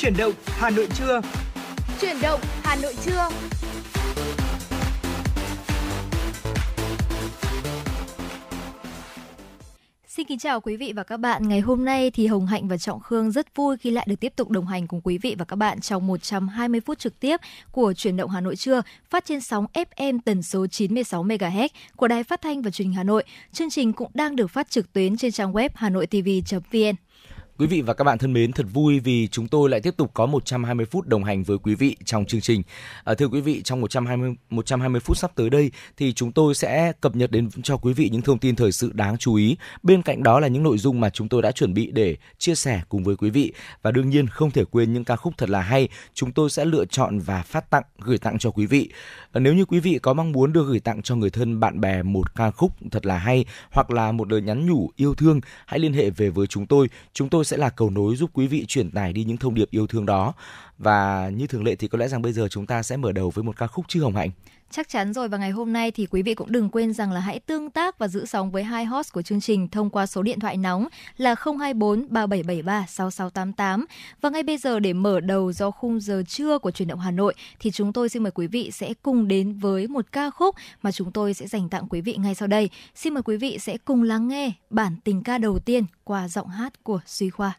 Chuyển động Hà Nội trưa. Chuyển động Hà Nội trưa. Xin kính chào quý vị và các bạn. Ngày hôm nay thì Hồng Hạnh và Trọng Khương rất vui khi lại được tiếp tục đồng hành cùng quý vị và các bạn trong 120 phút trực tiếp của Chuyển động Hà Nội trưa, phát trên sóng FM tần số 96 MHz của Đài Phát thanh và Truyền hình Hà Nội. Chương trình cũng đang được phát trực tuyến trên trang web hanoitv.vn. Quý vị và các bạn thân mến, thật vui vì chúng tôi lại tiếp tục có 120 phút đồng hành với quý vị trong chương trình. À, thưa quý vị, trong 120 120 phút sắp tới đây thì chúng tôi sẽ cập nhật đến cho quý vị những thông tin thời sự đáng chú ý. Bên cạnh đó là những nội dung mà chúng tôi đã chuẩn bị để chia sẻ cùng với quý vị và đương nhiên không thể quên những ca khúc thật là hay chúng tôi sẽ lựa chọn và phát tặng gửi tặng cho quý vị. À, nếu như quý vị có mong muốn được gửi tặng cho người thân bạn bè một ca khúc thật là hay hoặc là một lời nhắn nhủ yêu thương, hãy liên hệ về với chúng tôi. Chúng tôi sẽ là cầu nối giúp quý vị truyền tải đi những thông điệp yêu thương đó. Và như thường lệ thì có lẽ rằng bây giờ chúng ta sẽ mở đầu với một ca khúc chứ Hồng Hạnh. Chắc chắn rồi, và ngày hôm nay thì quý vị cũng đừng quên rằng là hãy tương tác và giữ sóng với hai host của chương trình thông qua số điện thoại nóng là 024 3773 6688. Và ngay bây giờ để mở đầu do khung giờ trưa của truyền động Hà Nội thì chúng tôi xin mời quý vị sẽ cùng đến với một ca khúc mà chúng tôi sẽ dành tặng quý vị ngay sau đây. Xin mời quý vị sẽ cùng lắng nghe bản tình ca đầu tiên qua giọng hát của Duy Khoa.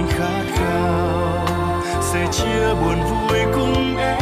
anh khát khao sẽ chia buồn vui cùng em.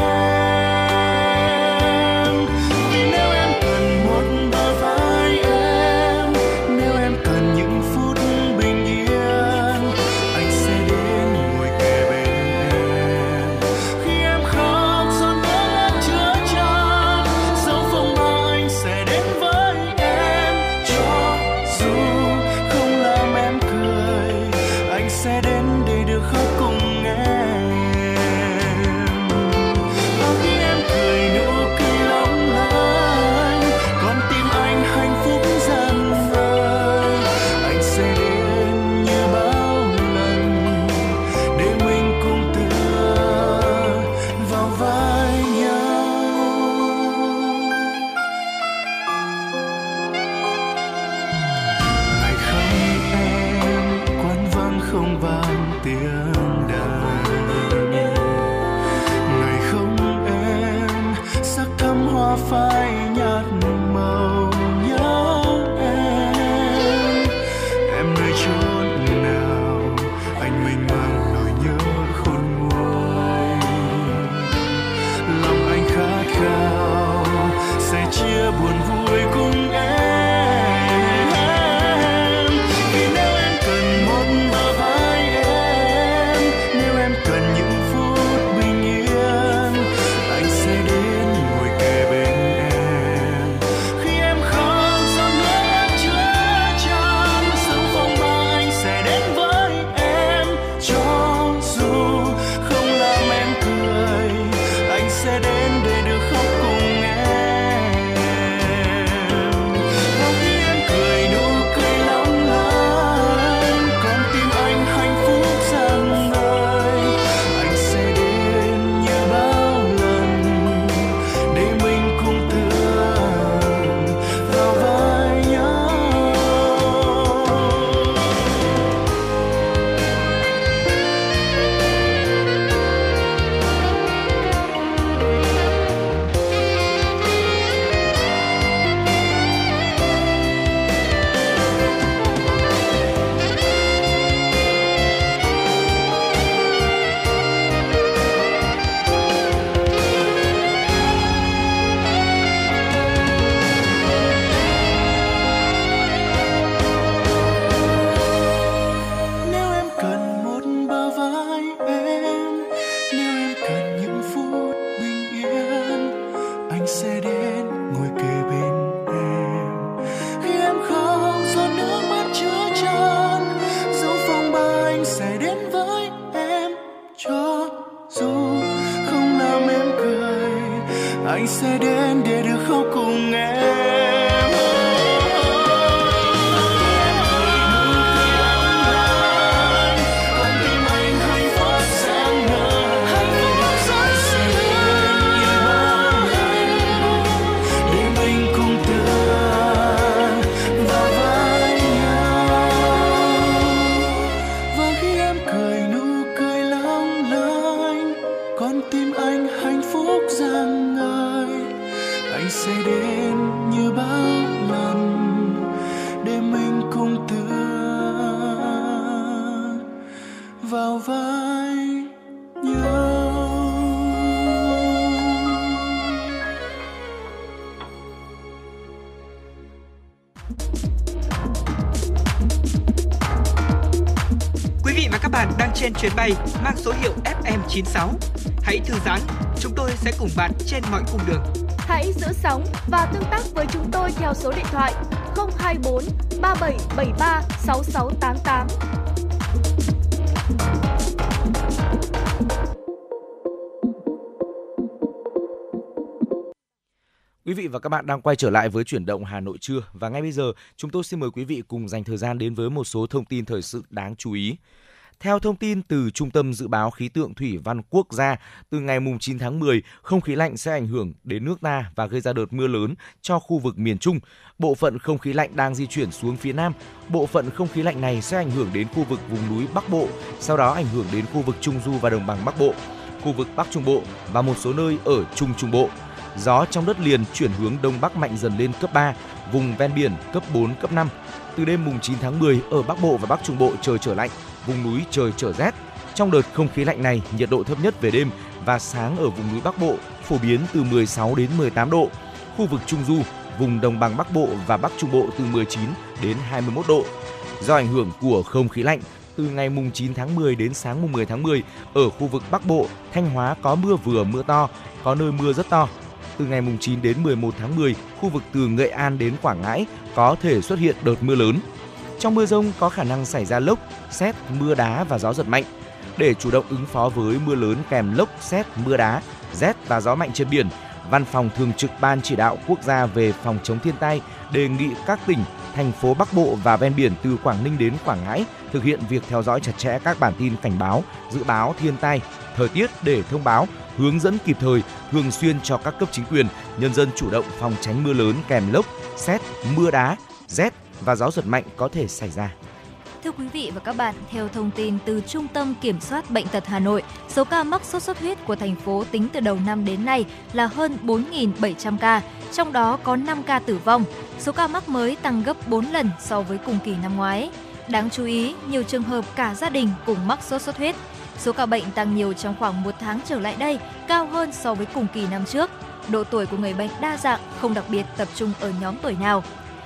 FM96. Hãy thư giãn, chúng tôi sẽ cùng bạn trên mọi cung đường. Hãy giữ sóng và tương tác với chúng tôi theo số điện thoại 024 3773 6688. Quý vị và các bạn đang quay trở lại với chuyển động Hà Nội trưa và ngay bây giờ chúng tôi xin mời quý vị cùng dành thời gian đến với một số thông tin thời sự đáng chú ý. Theo thông tin từ Trung tâm Dự báo Khí tượng Thủy văn Quốc gia, từ ngày 9 tháng 10, không khí lạnh sẽ ảnh hưởng đến nước ta và gây ra đợt mưa lớn cho khu vực miền Trung. Bộ phận không khí lạnh đang di chuyển xuống phía Nam. Bộ phận không khí lạnh này sẽ ảnh hưởng đến khu vực vùng núi Bắc Bộ, sau đó ảnh hưởng đến khu vực Trung Du và Đồng bằng Bắc Bộ, khu vực Bắc Trung Bộ và một số nơi ở Trung Trung Bộ. Gió trong đất liền chuyển hướng đông bắc mạnh dần lên cấp 3, vùng ven biển cấp 4, cấp 5. Từ đêm mùng 9 tháng 10 ở Bắc Bộ và Bắc Trung Bộ trời trở lạnh, vùng núi trời trở rét. Trong đợt không khí lạnh này, nhiệt độ thấp nhất về đêm và sáng ở vùng núi Bắc Bộ phổ biến từ 16 đến 18 độ. Khu vực Trung Du, vùng đồng bằng Bắc Bộ và Bắc Trung Bộ từ 19 đến 21 độ. Do ảnh hưởng của không khí lạnh, từ ngày mùng 9 tháng 10 đến sáng mùng 10 tháng 10, ở khu vực Bắc Bộ, Thanh Hóa có mưa vừa mưa to, có nơi mưa rất to. Từ ngày mùng 9 đến 11 tháng 10, khu vực từ Nghệ An đến Quảng Ngãi có thể xuất hiện đợt mưa lớn. Trong mưa rông có khả năng xảy ra lốc, xét, mưa đá và gió giật mạnh. Để chủ động ứng phó với mưa lớn kèm lốc, xét, mưa đá, rét và gió mạnh trên biển, Văn phòng Thường trực Ban Chỉ đạo Quốc gia về phòng chống thiên tai đề nghị các tỉnh, thành phố Bắc Bộ và ven biển từ Quảng Ninh đến Quảng Ngãi thực hiện việc theo dõi chặt chẽ các bản tin cảnh báo, dự báo thiên tai, thời tiết để thông báo, hướng dẫn kịp thời, thường xuyên cho các cấp chính quyền, nhân dân chủ động phòng tránh mưa lớn kèm lốc, xét, mưa đá, rét và gió giật mạnh có thể xảy ra. Thưa quý vị và các bạn, theo thông tin từ Trung tâm Kiểm soát Bệnh tật Hà Nội, số ca mắc sốt xuất huyết của thành phố tính từ đầu năm đến nay là hơn 4.700 ca, trong đó có 5 ca tử vong. Số ca mắc mới tăng gấp 4 lần so với cùng kỳ năm ngoái. Đáng chú ý, nhiều trường hợp cả gia đình cùng mắc sốt xuất huyết. Số ca bệnh tăng nhiều trong khoảng một tháng trở lại đây, cao hơn so với cùng kỳ năm trước. Độ tuổi của người bệnh đa dạng, không đặc biệt tập trung ở nhóm tuổi nào.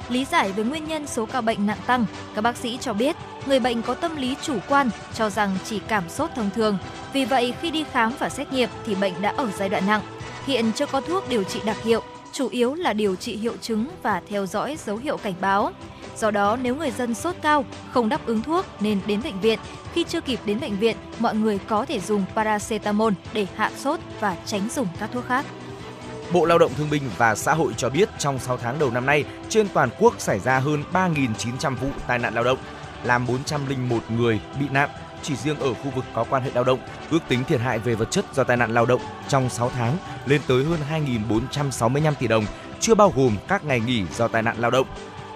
Lý giải về nguyên nhân số ca bệnh nặng tăng, các bác sĩ cho biết người bệnh có tâm lý chủ quan cho rằng chỉ cảm sốt thông thường. Vì vậy khi đi khám và xét nghiệm thì bệnh đã ở giai đoạn nặng. Hiện chưa có thuốc điều trị đặc hiệu, chủ yếu là điều trị hiệu chứng và theo dõi dấu hiệu cảnh báo. Do đó nếu người dân sốt cao, không đáp ứng thuốc nên đến bệnh viện. Khi chưa kịp đến bệnh viện, mọi người có thể dùng paracetamol để hạ sốt và tránh dùng các thuốc khác. Bộ Lao động Thương binh và Xã hội cho biết trong 6 tháng đầu năm nay, trên toàn quốc xảy ra hơn 3.900 vụ tai nạn lao động, làm 401 người bị nạn. Chỉ riêng ở khu vực có quan hệ lao động, ước tính thiệt hại về vật chất do tai nạn lao động trong 6 tháng lên tới hơn 2.465 tỷ đồng, chưa bao gồm các ngày nghỉ do tai nạn lao động.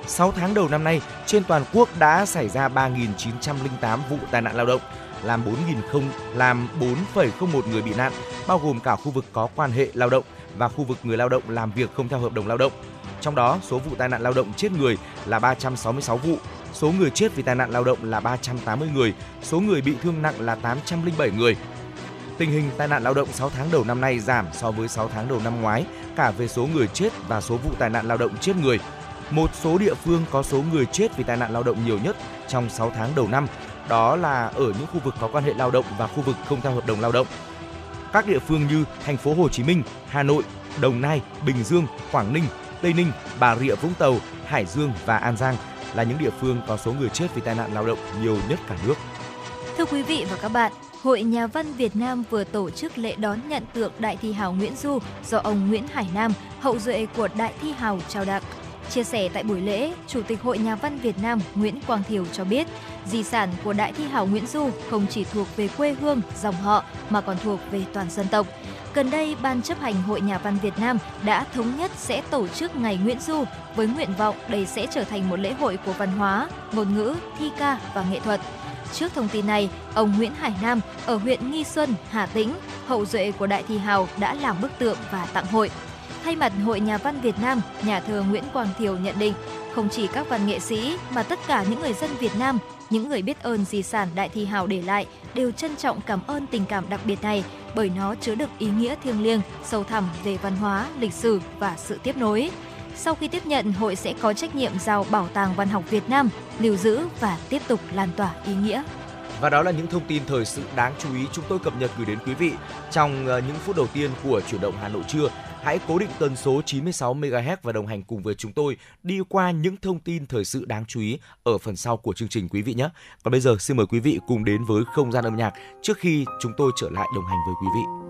6 tháng đầu năm nay, trên toàn quốc đã xảy ra 3.908 vụ tai nạn lao động, làm 4.000 làm 4,01 người bị nạn, bao gồm cả khu vực có quan hệ lao động và khu vực người lao động làm việc không theo hợp đồng lao động. Trong đó, số vụ tai nạn lao động chết người là 366 vụ, số người chết vì tai nạn lao động là 380 người, số người bị thương nặng là 807 người. Tình hình tai nạn lao động 6 tháng đầu năm nay giảm so với 6 tháng đầu năm ngoái, cả về số người chết và số vụ tai nạn lao động chết người. Một số địa phương có số người chết vì tai nạn lao động nhiều nhất trong 6 tháng đầu năm, đó là ở những khu vực có quan hệ lao động và khu vực không theo hợp đồng lao động. Các địa phương như thành phố Hồ Chí Minh, Hà Nội, Đồng Nai, Bình Dương, Quảng Ninh, Tây Ninh, Bà Rịa Vũng Tàu, Hải Dương và An Giang là những địa phương có số người chết vì tai nạn lao động nhiều nhất cả nước. Thưa quý vị và các bạn, Hội Nhà văn Việt Nam vừa tổ chức lễ đón nhận tượng Đại thi hào Nguyễn Du do ông Nguyễn Hải Nam, hậu duệ của Đại thi hào trao tặng. Chia sẻ tại buổi lễ, Chủ tịch Hội Nhà văn Việt Nam Nguyễn Quang Thiều cho biết, di sản của Đại thi hào Nguyễn Du không chỉ thuộc về quê hương, dòng họ mà còn thuộc về toàn dân tộc. Gần đây, Ban chấp hành Hội Nhà văn Việt Nam đã thống nhất sẽ tổ chức Ngày Nguyễn Du với nguyện vọng đây sẽ trở thành một lễ hội của văn hóa, ngôn ngữ, thi ca và nghệ thuật. Trước thông tin này, ông Nguyễn Hải Nam ở huyện Nghi Xuân, Hà Tĩnh, hậu duệ của Đại Thi Hào đã làm bức tượng và tặng hội. Thay mặt Hội Nhà văn Việt Nam, nhà thơ Nguyễn Quang Thiều nhận định, không chỉ các văn nghệ sĩ mà tất cả những người dân Việt Nam, những người biết ơn di sản Đại Thi Hào để lại đều trân trọng cảm ơn tình cảm đặc biệt này bởi nó chứa đựng ý nghĩa thiêng liêng, sâu thẳm về văn hóa, lịch sử và sự tiếp nối. Sau khi tiếp nhận, hội sẽ có trách nhiệm giao Bảo tàng Văn học Việt Nam lưu giữ và tiếp tục lan tỏa ý nghĩa. Và đó là những thông tin thời sự đáng chú ý chúng tôi cập nhật gửi đến quý vị trong ờ, những phút đầu tiên của chuyển động Hà Nội trưa. Hãy cố định tần số 96 MHz và đồng hành cùng với chúng tôi đi qua những thông tin thời sự đáng chú ý ở phần sau của chương trình quý vị nhé. Còn bây giờ, xin mời quý vị cùng đến với không gian âm nhạc trước khi chúng tôi trở lại đồng hành với quý vị.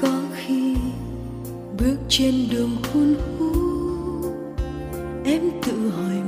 có khi bước trên đường khuôn hú em tự hỏi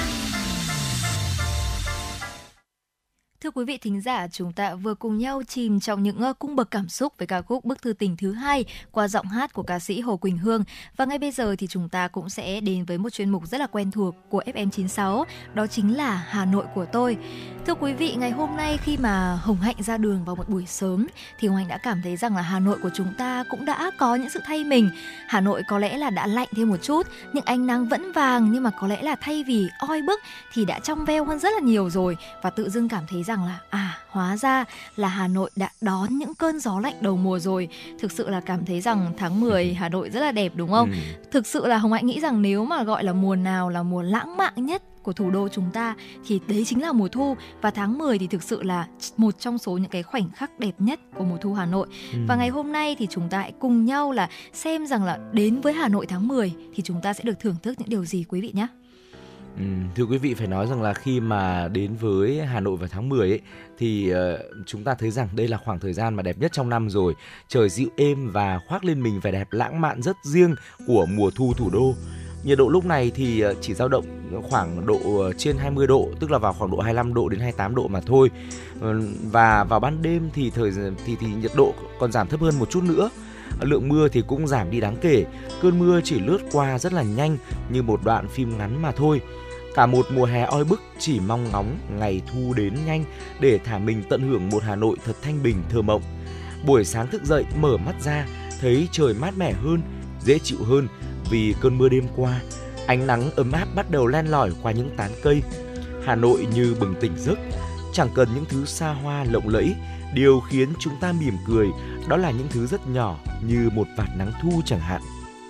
Quý vị thính giả, chúng ta vừa cùng nhau chìm trong những ờ, cung bậc cảm xúc với ca khúc Bức thư tình thứ hai qua giọng hát của ca sĩ Hồ Quỳnh Hương. Và ngay bây giờ thì chúng ta cũng sẽ đến với một chuyên mục rất là quen thuộc của FM96, đó chính là Hà Nội của tôi. Thưa quý vị, ngày hôm nay khi mà Hồng Hạnh ra đường vào một buổi sớm thì Hồng Hạnh đã cảm thấy rằng là Hà Nội của chúng ta cũng đã có những sự thay mình. Hà Nội có lẽ là đã lạnh thêm một chút, những ánh nắng vẫn vàng nhưng mà có lẽ là thay vì oi bức thì đã trong veo hơn rất là nhiều rồi và tự dưng cảm thấy rằng là à hóa ra là Hà Nội đã đón những cơn gió lạnh đầu mùa rồi. Thực sự là cảm thấy rằng tháng 10 Hà Nội rất là đẹp đúng không? Ừ. Thực sự là Hồng Hạnh nghĩ rằng nếu mà gọi là mùa nào là mùa lãng mạn nhất của thủ đô chúng ta thì đấy chính là mùa thu và tháng 10 thì thực sự là một trong số những cái khoảnh khắc đẹp nhất của mùa thu Hà Nội. Ừ. Và ngày hôm nay thì chúng ta hãy cùng nhau là xem rằng là đến với Hà Nội tháng 10 thì chúng ta sẽ được thưởng thức những điều gì quý vị nhé. Ừ, thưa quý vị phải nói rằng là khi mà đến với Hà Nội vào tháng 10 ấy thì uh, chúng ta thấy rằng đây là khoảng thời gian mà đẹp nhất trong năm rồi. Trời dịu êm và khoác lên mình vẻ đẹp lãng mạn rất riêng của mùa thu thủ đô. Nhiệt độ lúc này thì ờ, chỉ dao động khoảng độ ờ, trên 20 độ, tức là vào khoảng độ 25 độ đến 28 độ mà thôi. Ừ, và vào ban đêm thì thời thì thì nhiệt độ còn giảm thấp hơn một chút nữa. Lượng mưa thì cũng giảm đi đáng kể. Cơn mưa chỉ lướt qua rất là nhanh như một đoạn phim ngắn mà thôi. Cả một mùa hè oi bức chỉ mong ngóng ngày thu đến nhanh để thả mình tận hưởng một Hà Nội thật thanh bình thơ mộng. Buổi sáng thức dậy mở mắt ra thấy trời mát mẻ hơn, dễ chịu hơn vì cơn mưa đêm qua. Ánh nắng ấm áp bắt đầu len lỏi qua những tán cây. Hà Nội như bừng tỉnh giấc, chẳng cần những thứ xa hoa lộng lẫy, điều khiến chúng ta mỉm cười đó là những thứ rất nhỏ như một vạt nắng thu chẳng hạn.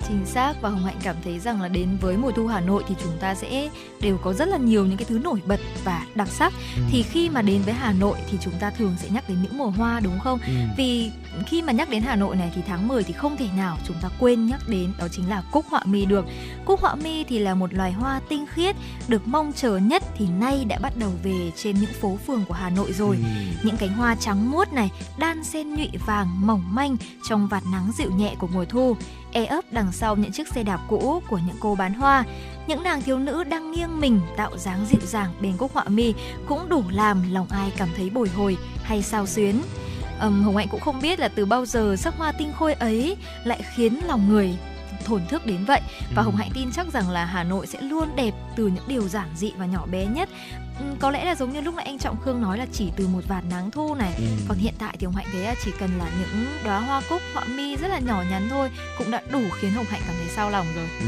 Chính xác và Hồng Hạnh cảm thấy rằng là đến với mùa thu Hà Nội thì chúng ta sẽ đều có rất là nhiều những cái thứ nổi bật và đặc sắc. Ừ. Thì khi mà đến với Hà Nội thì chúng ta thường sẽ nhắc đến những mùa hoa đúng không? Ừ. Vì khi mà nhắc đến Hà Nội này thì tháng 10 thì không thể nào chúng ta quên nhắc đến đó chính là cúc họa mi được. Cúc họa mi thì là một loài hoa tinh khiết được mong chờ nhất thì nay đã bắt đầu về trên những phố phường của Hà Nội rồi. Ừ. Những cánh hoa trắng muốt này đan xen nhụy vàng mỏng manh trong vạt nắng dịu nhẹ của mùa thu, e ấp đằng sau những chiếc xe đạp cũ của những cô bán hoa. Những nàng thiếu nữ đang nghiêng mình tạo dáng dịu dàng bên cúc họa mi cũng đủ làm lòng ai cảm thấy bồi hồi hay sao xuyến. Ừm, Hồng Hạnh cũng không biết là từ bao giờ sắc hoa tinh khôi ấy lại khiến lòng người thổn thức đến vậy. Và Hồng Hạnh tin chắc rằng là Hà Nội sẽ luôn đẹp từ những điều giản dị và nhỏ bé nhất. Ừ, có lẽ là giống như lúc nãy anh Trọng Khương nói là chỉ từ một vạt nắng thu này. Ừ. còn hiện tại thì Hồng Hạnh thấy là chỉ cần là những đóa hoa cúc họa mi rất là nhỏ nhắn thôi cũng đã đủ khiến Hồng Hạnh cảm thấy sao lòng rồi. Ừ.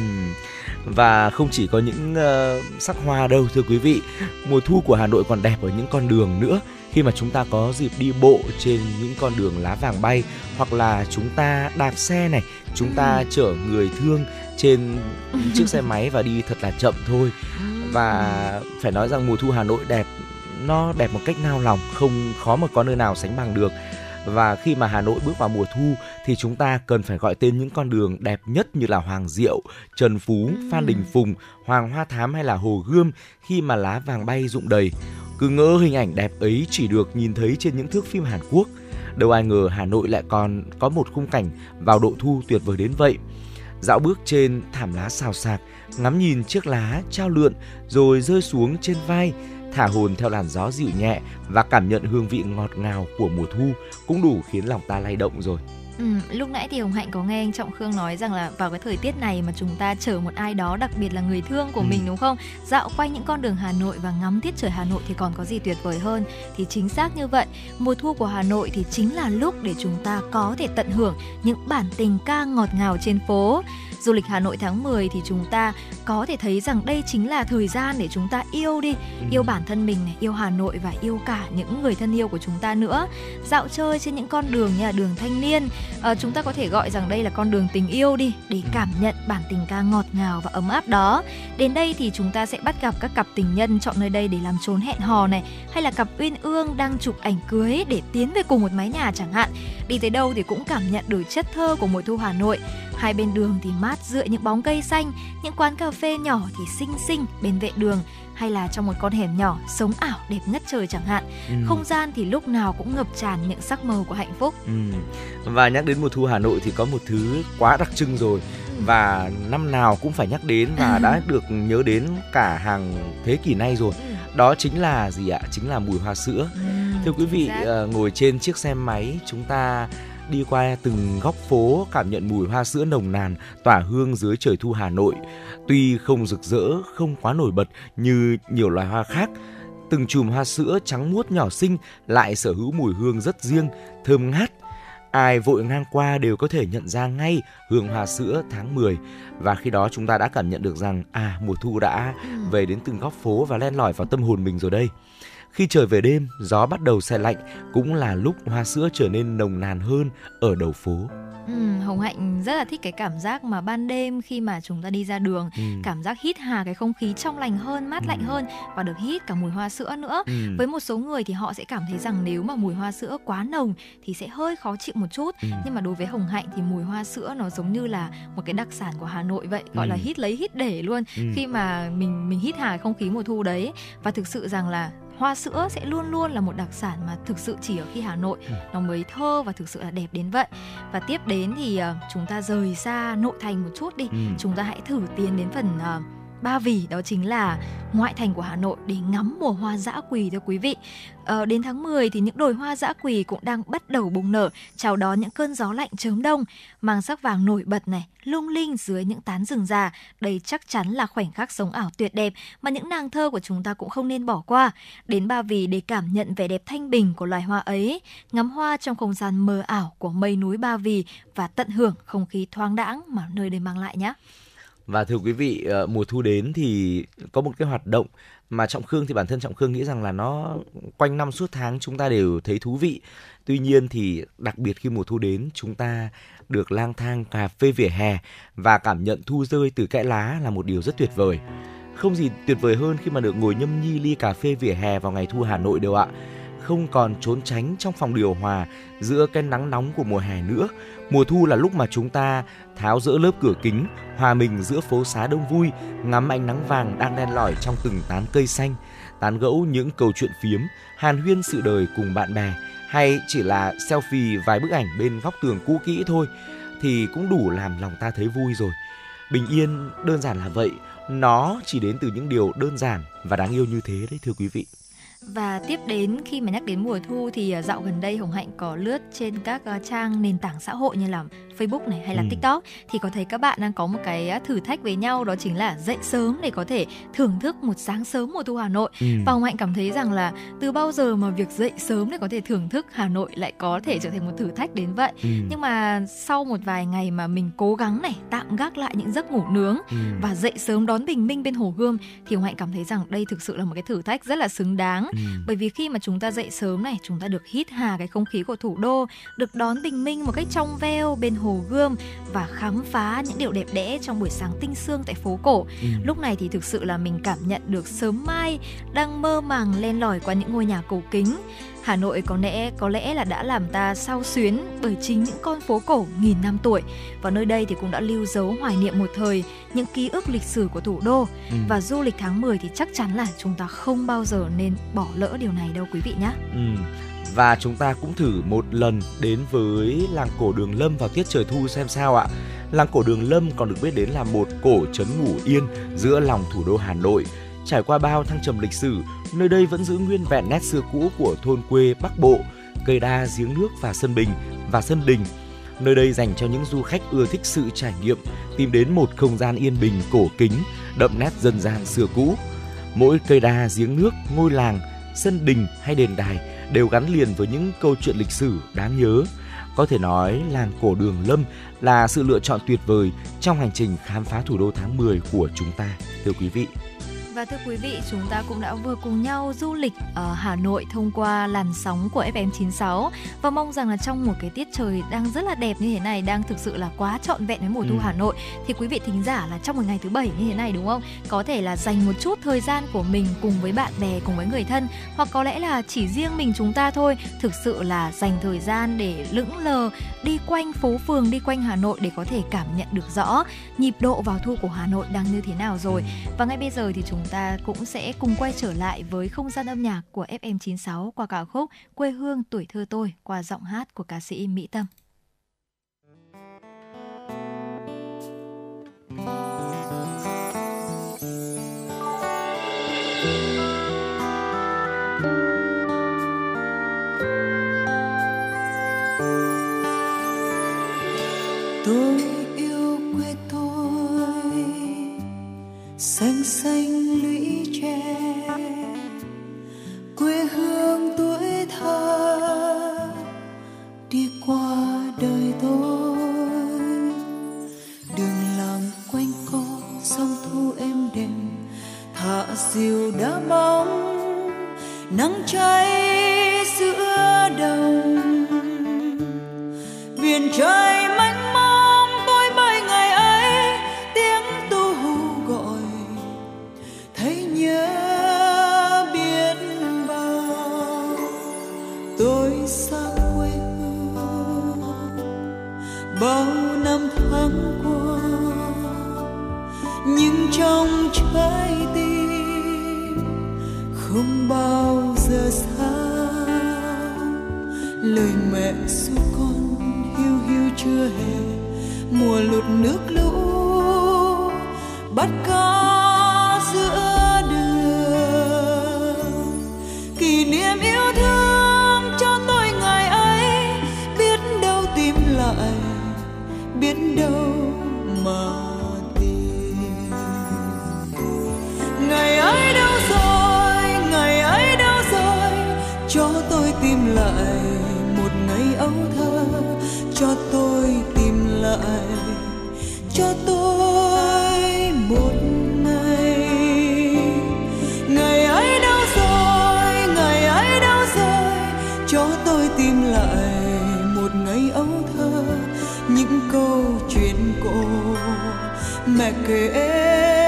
và không chỉ có những uh, sắc hoa đâu thưa quý vị. Mùa thu của Hà Nội còn đẹp ở những con đường nữa khi mà chúng ta có dịp đi bộ trên những con đường lá vàng bay hoặc là chúng ta đạp xe này chúng ta ừ. chở người thương trên chiếc xe máy và đi thật là chậm thôi. Và phải nói rằng mùa thu Hà Nội đẹp nó đẹp một cách nao lòng không khó mà có nơi nào sánh bằng được và khi mà Hà Nội bước vào mùa thu thì chúng ta cần phải gọi tên những con đường đẹp nhất như là Hoàng Diệu, Trần Phú, Phan Đình Phùng, Hoàng Hoa Thám hay là Hồ Gươm khi mà lá vàng bay rụng đầy. Cứ ngỡ hình ảnh đẹp ấy chỉ được nhìn thấy trên những thước phim Hàn Quốc. Đâu ai ngờ Hà Nội lại còn có một khung cảnh vào độ thu tuyệt vời đến vậy. Dạo bước trên thảm lá xào xạc, ngắm nhìn chiếc lá trao lượn rồi rơi xuống trên vai, thả hồn theo làn gió dịu nhẹ và cảm nhận hương vị ngọt ngào của mùa thu cũng đủ khiến lòng ta lay động rồi. Ừ, lúc nãy thì Hồng Hạnh có nghe anh Trọng Khương nói rằng là vào cái thời tiết này mà chúng ta chở một ai đó đặc biệt là người thương của ừ. mình đúng không? Dạo quanh những con đường Hà Nội và ngắm tiết trời Hà Nội thì còn có gì tuyệt vời hơn? Thì chính xác như vậy, mùa thu của Hà Nội thì chính là lúc để chúng ta có thể tận hưởng những bản tình ca ngọt ngào trên phố du lịch Hà Nội tháng 10 thì chúng ta có thể thấy rằng đây chính là thời gian để chúng ta yêu đi, ừ. yêu bản thân mình này, yêu Hà Nội và yêu cả những người thân yêu của chúng ta nữa. Dạo chơi trên những con đường như là đường thanh niên, à, chúng ta có thể gọi rằng đây là con đường tình yêu đi để ừ. cảm nhận bản tình ca ngọt ngào và ấm áp đó. Đến đây thì chúng ta sẽ bắt gặp các cặp tình nhân chọn nơi đây để làm trốn hẹn hò này, hay là cặp uyên ương đang chụp ảnh cưới để tiến về cùng một mái nhà chẳng hạn. Đi tới đâu thì cũng cảm nhận được chất thơ của mùa thu Hà Nội. Hai bên đường thì mát dựa những bóng cây xanh, những quán cà phê nhỏ thì xinh xinh bên vệ đường hay là trong một con hẻm nhỏ sống ảo đẹp ngất trời chẳng hạn. Ừ. Không gian thì lúc nào cũng ngập tràn những sắc màu của hạnh phúc. Ừ. Và nhắc đến mùa thu Hà Nội thì có một thứ quá đặc trưng rồi ừ. và năm nào cũng phải nhắc đến và đã được nhớ đến cả hàng thế kỷ nay rồi. Ừ. Đó chính là gì ạ? Chính là mùi hoa sữa. Ừ. Thưa quý vị, uh, ngồi trên chiếc xe máy chúng ta đi qua từng góc phố cảm nhận mùi hoa sữa nồng nàn tỏa hương dưới trời thu Hà Nội. Tuy không rực rỡ, không quá nổi bật như nhiều loài hoa khác, từng chùm hoa sữa trắng muốt nhỏ xinh lại sở hữu mùi hương rất riêng, thơm ngát. Ai vội ngang qua đều có thể nhận ra ngay hương hoa sữa tháng 10 và khi đó chúng ta đã cảm nhận được rằng à mùa thu đã ừ. về đến từng góc phố và len lỏi vào tâm hồn mình rồi đây. Khi trời về đêm, gió bắt đầu xe lạnh cũng là lúc hoa sữa trở nên nồng nàn hơn ở đầu phố. Ừ, Hồng Hạnh rất là thích cái cảm giác mà ban đêm khi mà chúng ta đi ra đường, ừ. cảm giác hít hà cái không khí trong lành hơn, mát ừ. lạnh hơn và được hít cả mùi hoa sữa nữa. Ừ. Với một số người thì họ sẽ cảm thấy rằng nếu mà mùi hoa sữa quá nồng thì sẽ hơi khó chịu một chút. Ừ. Nhưng mà đối với Hồng Hạnh thì mùi hoa sữa nó giống như là một cái đặc sản của Hà Nội vậy, gọi ừ. là hít lấy hít để luôn. Ừ. Khi mà mình mình hít hà không khí mùa thu đấy và thực sự rằng là hoa sữa sẽ luôn luôn là một đặc sản mà thực sự chỉ ở khi Hà Nội ừ. nó mới thơ và thực sự là đẹp đến vậy. Và tiếp đến thì uh, chúng ta rời xa nội thành một chút đi, ừ. chúng ta hãy thử tiến đến phần uh, Ba Vì đó chính là ngoại thành của Hà Nội để ngắm mùa hoa dã quỳ thưa quý vị. Ờ, đến tháng 10 thì những đồi hoa dã quỳ cũng đang bắt đầu bùng nở, chào đón những cơn gió lạnh chớm đông, mang sắc vàng nổi bật này, lung linh dưới những tán rừng già. Đây chắc chắn là khoảnh khắc sống ảo tuyệt đẹp mà những nàng thơ của chúng ta cũng không nên bỏ qua. Đến Ba Vì để cảm nhận vẻ đẹp thanh bình của loài hoa ấy, ngắm hoa trong không gian mờ ảo của mây núi Ba Vì và tận hưởng không khí thoáng đãng mà nơi đây mang lại nhé. Và thưa quý vị, ờ, mùa thu đến thì có một cái hoạt động mà Trọng Khương thì bản thân Trọng Khương nghĩ rằng là nó quanh năm suốt tháng chúng ta đều thấy thú vị. Tuy nhiên thì đặc biệt khi mùa thu đến chúng ta được lang thang cà phê vỉa hè và cảm nhận thu rơi từ kẽ lá là một điều rất tuyệt vời. Không gì tuyệt vời hơn khi mà được ngồi nhâm nhi ly cà phê vỉa hè vào ngày thu Hà Nội đâu ạ không còn trốn tránh trong phòng điều hòa giữa cái nắng nóng của mùa hè nữa. Mùa thu là lúc mà chúng ta tháo rỡ lớp cửa kính, hòa mình giữa phố xá đông vui, ngắm ánh nắng vàng đang đen lỏi trong từng tán cây xanh, tán gẫu những câu chuyện phiếm, hàn huyên sự đời cùng bạn bè, hay chỉ là selfie vài bức ảnh bên góc tường cũ kỹ thôi thì cũng đủ làm lòng ta thấy vui rồi. Bình yên đơn giản là vậy, nó chỉ đến từ những điều đơn giản và đáng yêu như thế đấy thưa quý vị. Và tiếp đến khi mà nhắc đến mùa thu thì à, dạo gần đây Hồng Hạnh có lướt trên các ờ, trang nền tảng xã hội như là Facebook này hay là Ừ. TikTok thì có thấy các bạn đang có một cái à, thử thách với nhau đó chính là dậy sớm để có thể thưởng thức một sáng sớm mùa thu Hà Nội. Ừ. Và Hồng Hạnh cảm thấy rằng là từ bao giờ mà việc dậy sớm để có thể thưởng thức Hà Nội lại có thể trở thành một thử thách đến vậy. Ừ. Nhưng mà sau một vài ngày mà mình cố gắng này tạm gác lại những giấc ngủ nướng Ừ. và dậy sớm đón bình minh bên hồ Gươm thì Hồng Hạnh cảm thấy rằng đây thực sự là một cái thử thách rất là xứng đáng. Ừ. Bởi vì khi mà chúng ta dậy sớm này, chúng ta được hít hà cái không khí của thủ đô, được đón bình minh một cách trong veo bên hồ Gươm và khám phá những điều đẹp đẽ trong buổi sáng tinh sương tại phố cổ. Ừ. Lúc này thì thực sự là mình cảm nhận được sớm mai đang mơ màng len lỏi qua những ngôi nhà cổ kính. Hà Nội có lẽ có lẽ là đã làm ta sao xuyến bởi chính những con phố cổ nghìn năm tuổi và nơi đây thì cũng đã lưu dấu hoài niệm một thời những ký ức lịch sử của thủ đô Ừ. và du lịch tháng 10 thì chắc chắn là chúng ta không bao giờ nên bỏ lỡ điều này đâu quý vị nhé. Ừ. Và chúng ta cũng thử một lần đến với làng cổ Đường Lâm vào tiết trời thu xem sao ạ. Làng cổ Đường Lâm còn được biết đến là một cổ trấn ngủ yên giữa lòng thủ đô Hà Nội. Trải qua bao thăng trầm lịch sử, nơi đây vẫn giữ nguyên vẹn nét xưa cũ của thôn quê Bắc Bộ, cây đa, giếng nước và sân bình và sân đình. Nơi đây dành cho những du khách ưa thích sự trải nghiệm, tìm đến một không gian yên bình cổ kính, đậm nét dân gian xưa cũ. Mỗi cây đa, giếng nước, ngôi làng, sân đình hay đền đài đều gắn liền với những câu chuyện lịch sử đáng nhớ. Có thể nói làng cổ Đường Lâm là sự lựa chọn tuyệt vời trong hành trình khám phá thủ đô tháng 10 của chúng ta, thưa quý vị. Và thưa quý vị, chúng ta cũng đã vừa cùng nhau du lịch ở Hà Nội thông qua làn sóng của FM96 và mong rằng là trong một cái tiết trời đang rất là đẹp như thế này, đang thực sự là quá trọn vẹn với mùa thu Ừ. Hà Nội thì quý vị thính giả là trong một ngày thứ bảy như thế này đúng không? Có thể là dành một chút thời gian của mình cùng với bạn bè, cùng với người thân hoặc có lẽ là chỉ riêng mình chúng ta thôi, thực sự là dành thời gian để lững lờ đi quanh phố phường, đi quanh Hà Nội để có thể cảm nhận được rõ nhịp độ vào thu của Hà Nội đang như thế nào rồi. Và ngay bây giờ thì chúng chúng ta cũng sẽ cùng quay trở lại với không gian âm nhạc của FM96 qua ca khúc Quê hương tuổi thơ tôi qua giọng hát của ca sĩ Mỹ Tâm. Dịu diều bóng nắng cháy giữa đồng. Biển trời lời con hiu hiu chưa hề mùa lụt nước lũ thơ những câu chuyện cổ. Mẹ kể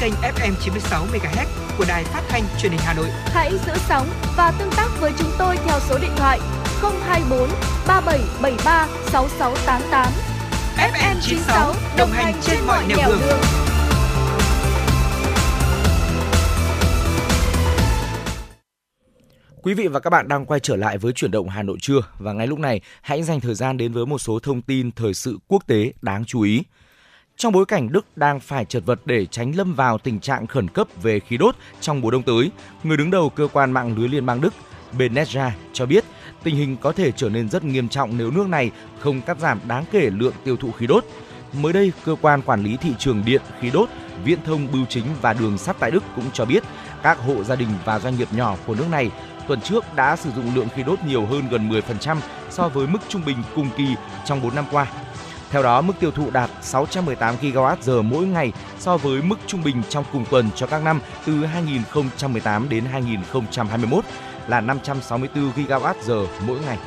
kênh FM 96 MHz của đài phát thanh truyền hình Hà Nội. Hãy giữ sóng và tương tác với chúng tôi theo số điện thoại 024 3773 6688. FM 96 đồng hành trên mọi nẻo đường. Quý vị và các bạn đang quay trở lại với chuyển động Hà Nội trưa và ngay lúc này hãy dành thời gian đến với một số thông tin thời sự quốc tế đáng chú ý. Trong bối cảnh Đức đang phải chật vật để tránh lâm vào tình trạng khẩn cấp về khí đốt trong mùa đông tới, người đứng đầu cơ quan mạng lưới liên bang Đức Benetja cho biết tình hình có thể trở nên rất nghiêm trọng nếu nước này không cắt giảm đáng kể lượng tiêu thụ khí đốt. Mới đây, cơ quan quản lý thị trường điện, khí đốt, viễn thông, bưu chính và đường sắt tại Đức cũng cho biết các hộ gia đình và doanh nghiệp nhỏ của nước này tuần trước đã sử dụng lượng khí đốt nhiều hơn gần 10% so với mức trung bình cùng kỳ trong 4 năm qua. Theo đó, mức tiêu thụ đạt 618 GWh mỗi ngày so với mức trung bình trong cùng tuần cho các năm từ 2018 đến 2021 là 564 GWh mỗi ngày.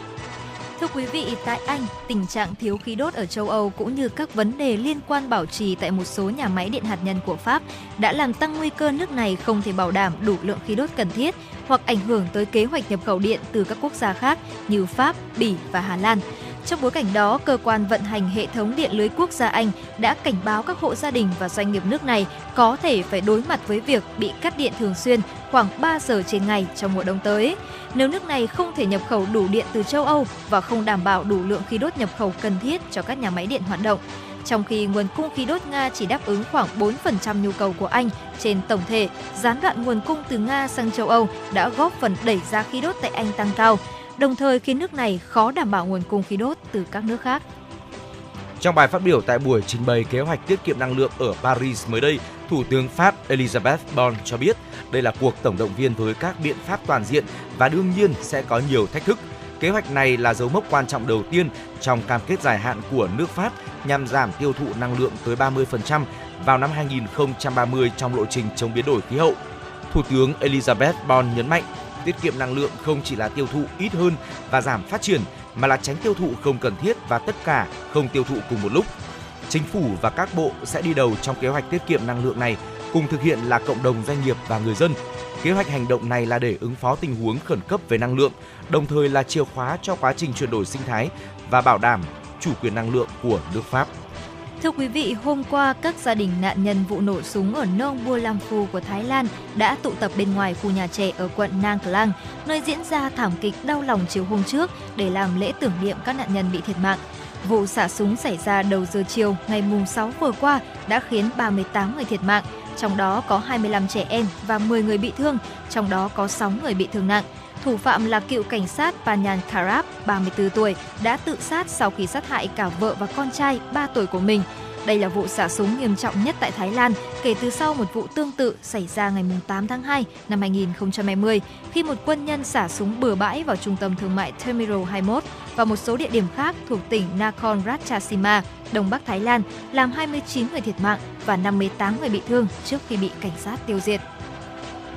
Thưa quý vị, tại Anh, tình trạng thiếu khí đốt ở châu Âu cũng như các vấn đề liên quan bảo trì tại một số nhà máy điện hạt nhân của Pháp đã làm tăng nguy cơ nước này không thể bảo đảm đủ lượng khí đốt cần thiết hoặc ảnh hưởng tới kế hoạch nhập khẩu điện từ các quốc gia khác như Pháp, Bỉ và Hà Lan. Trong bối cảnh đó, cơ quan vận hành hệ thống điện lưới quốc gia Anh đã cảnh báo các hộ gia đình và doanh nghiệp nước này có thể phải đối mặt với việc bị cắt điện thường xuyên khoảng 3 giờ trên ngày trong mùa đông tới. Nếu nước này không thể nhập khẩu đủ điện từ châu Âu và không đảm bảo đủ lượng khí đốt nhập khẩu cần thiết cho các nhà máy điện hoạt động, trong khi nguồn cung khí đốt Nga chỉ đáp ứng khoảng 4% nhu cầu của Anh trên tổng thể, gián đoạn nguồn cung từ Nga sang châu Âu đã góp phần đẩy giá khí đốt tại Anh tăng cao, đồng thời khiến nước này khó đảm bảo nguồn cung khí đốt từ các nước khác. Trong bài phát biểu tại buổi trình bày kế hoạch tiết kiệm năng lượng ở Paris mới đây, Thủ tướng Pháp Elizabeth Bon cho biết đây là cuộc tổng động viên với các biện pháp toàn diện và đương nhiên sẽ có nhiều thách thức. Kế hoạch này là dấu mốc quan trọng đầu tiên trong cam kết dài hạn của nước Pháp nhằm giảm tiêu thụ năng lượng tới 30% vào năm 2030 trong lộ trình chống biến đổi khí hậu. Thủ tướng Elizabeth Bon nhấn mạnh, tiết kiệm năng lượng không chỉ là tiêu thụ ít hơn và giảm phát triển mà là tránh tiêu thụ không cần thiết và tất cả không tiêu thụ cùng một lúc. Chính phủ và các bộ sẽ đi đầu trong kế hoạch tiết kiệm năng lượng này, cùng thực hiện là cộng đồng doanh nghiệp và người dân. Kế hoạch hành động này là để ứng phó tình huống khẩn cấp về năng lượng, đồng thời là chìa khóa cho quá trình chuyển đổi sinh thái và bảo đảm chủ quyền năng lượng của nước Pháp. Thưa quý vị, hôm qua các gia đình nạn nhân vụ nổ súng ở Nong Bua Lam Phu của Thái Lan đã tụ tập bên ngoài khu nhà trẻ ở quận Nang Klang, nơi diễn ra thảm kịch đau lòng chiều hôm trước để làm lễ tưởng niệm các nạn nhân bị thiệt mạng. Vụ xả súng xảy ra đầu giờ chiều ngày mùng 6 vừa qua đã khiến 38 người thiệt mạng, trong đó có 25 trẻ em và 10 người bị thương, trong đó có 6 người bị thương nặng. Thủ phạm là cựu cảnh sát Panyan Karab, 34 tuổi, đã tự sát sau khi sát hại cả vợ và con trai 3 tuổi của mình. Đây là vụ xả súng nghiêm trọng nhất tại Thái Lan kể từ sau một vụ tương tự xảy ra ngày 8 tháng 2 năm 2020 khi một quân nhân xả súng bừa bãi vào trung tâm thương mại Terminal 21 và một số địa điểm khác thuộc tỉnh Nakhon Ratchasima, Đông Bắc Thái Lan, làm 29 người thiệt mạng và 58 người bị thương trước khi bị cảnh sát tiêu diệt.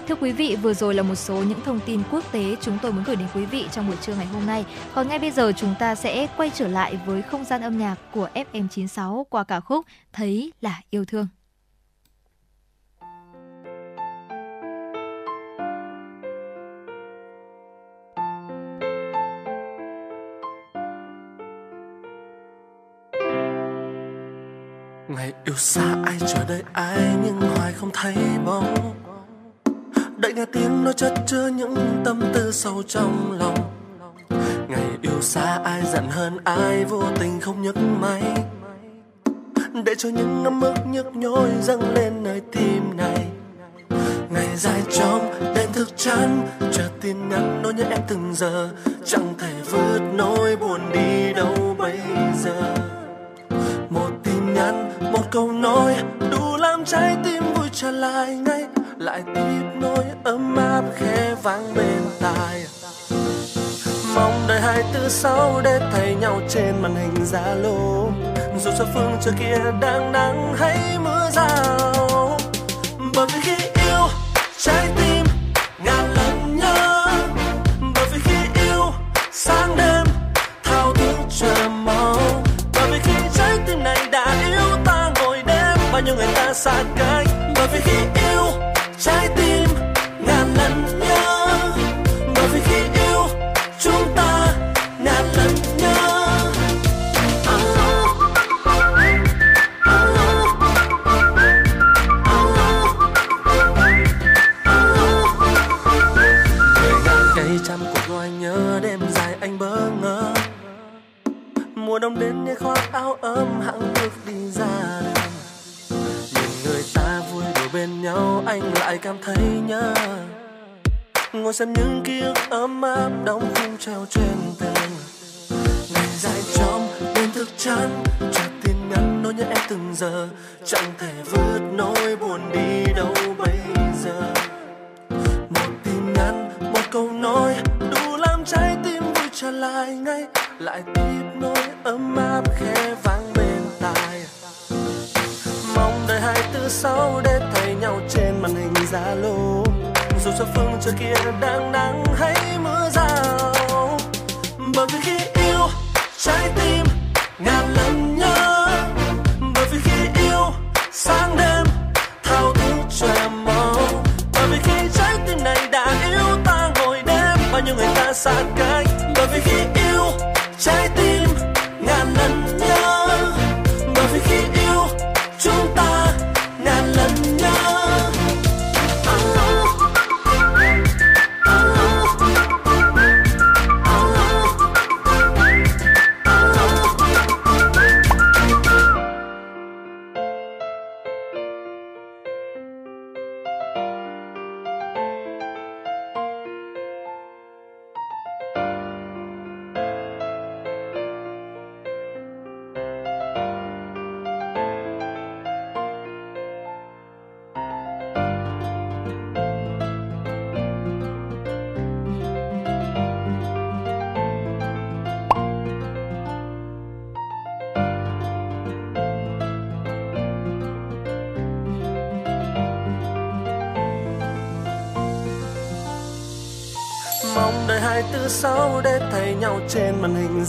Thưa quý vị, vừa rồi là một số những thông tin quốc tế chúng tôi muốn gửi đến quý vị trong buổi trưa ngày hôm nay. Còn ngay bây giờ chúng ta sẽ quay trở lại với không gian âm nhạc của FM96 qua ca khúc Thấy là yêu thương. Ngày yêu xa ai chờ đợi ai nhưng hoài không thấy bóng đợi nghe tiếng nói chất chứa những tâm tư sâu trong lòng. Ngày yêu xa ai giận hơn, ai vô tình không nhấc máy. Để cho những ấm ức nhức nhối dâng lên nơi tim này. Ngày dài trong đêm thức chán chờ tin nhắn nói nhớ em từng giờ. Chẳng thể vượt nỗi buồn đi đâu bây giờ. Một tin nhắn, một câu nói, đủ làm trái tim vui trở lại ngay lại tiếp nối ấm áp khẽ vang bên tai. Mong đợi hai tư sau để thấy nhau trên màn hình zalo. Dù cho phương trời kia đang nắng hay mưa rào. Bởi vì khi yêu, trái tim ngàn lần nhớ. Bởi vì khi yêu, sáng đêm thao thức chờ mong. Bởi vì khi trái tim này đã yêu ta ngồi đêm, bao nhiêu người ta xa cách. Bởi vì khi cảm thấy nhớ. Ngồi xem những ký ức ấm áp đóng khung treo trên tường. Ngày dài trong đêm thức chán chờ tin nhắn nỗi nhớ em từng giờ. Chẳng thể vượt nỗi buồn đi đâu bây giờ. Một tin nhắn, một câu nói, đủ làm trái tim vui trở lại ngay. Lại tiếp nối ấm áp khẽ vang bên tai đời hai tư sáu để thay nhau trên màn hình zalo. Dù cho phương trời kia đang nắng hay mưa rào, bởi vì khi yêu, trái tim ngàn lần nhớ. Bởi vì khi yêu, sáng đêm thao thức chờ mong. Bởi vì khi trái tim này đã yêu ta ngồi đêm, bao nhiêu người ta xa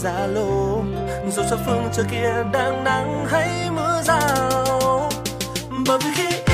zalo dù cho phương trời kia đang nắng hay mưa rào. Bởi vì khi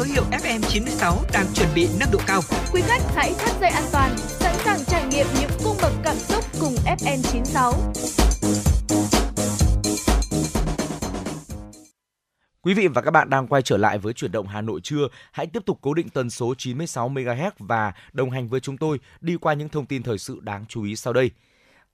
số hiệu FM 96 đang chuẩn bị nâng độ cao. Quý khách hãy thắt dây an toàn, sẵn sàng trải nghiệm những cung bậc cảm xúc cùng FM 96. Quý vị và các bạn đang quay trở lại với chuyển động Hà Nội trưa. Hãy tiếp tục cố định tần số 96 MHz và đồng hành với chúng tôi đi qua những thông tin thời sự đáng chú ý sau đây.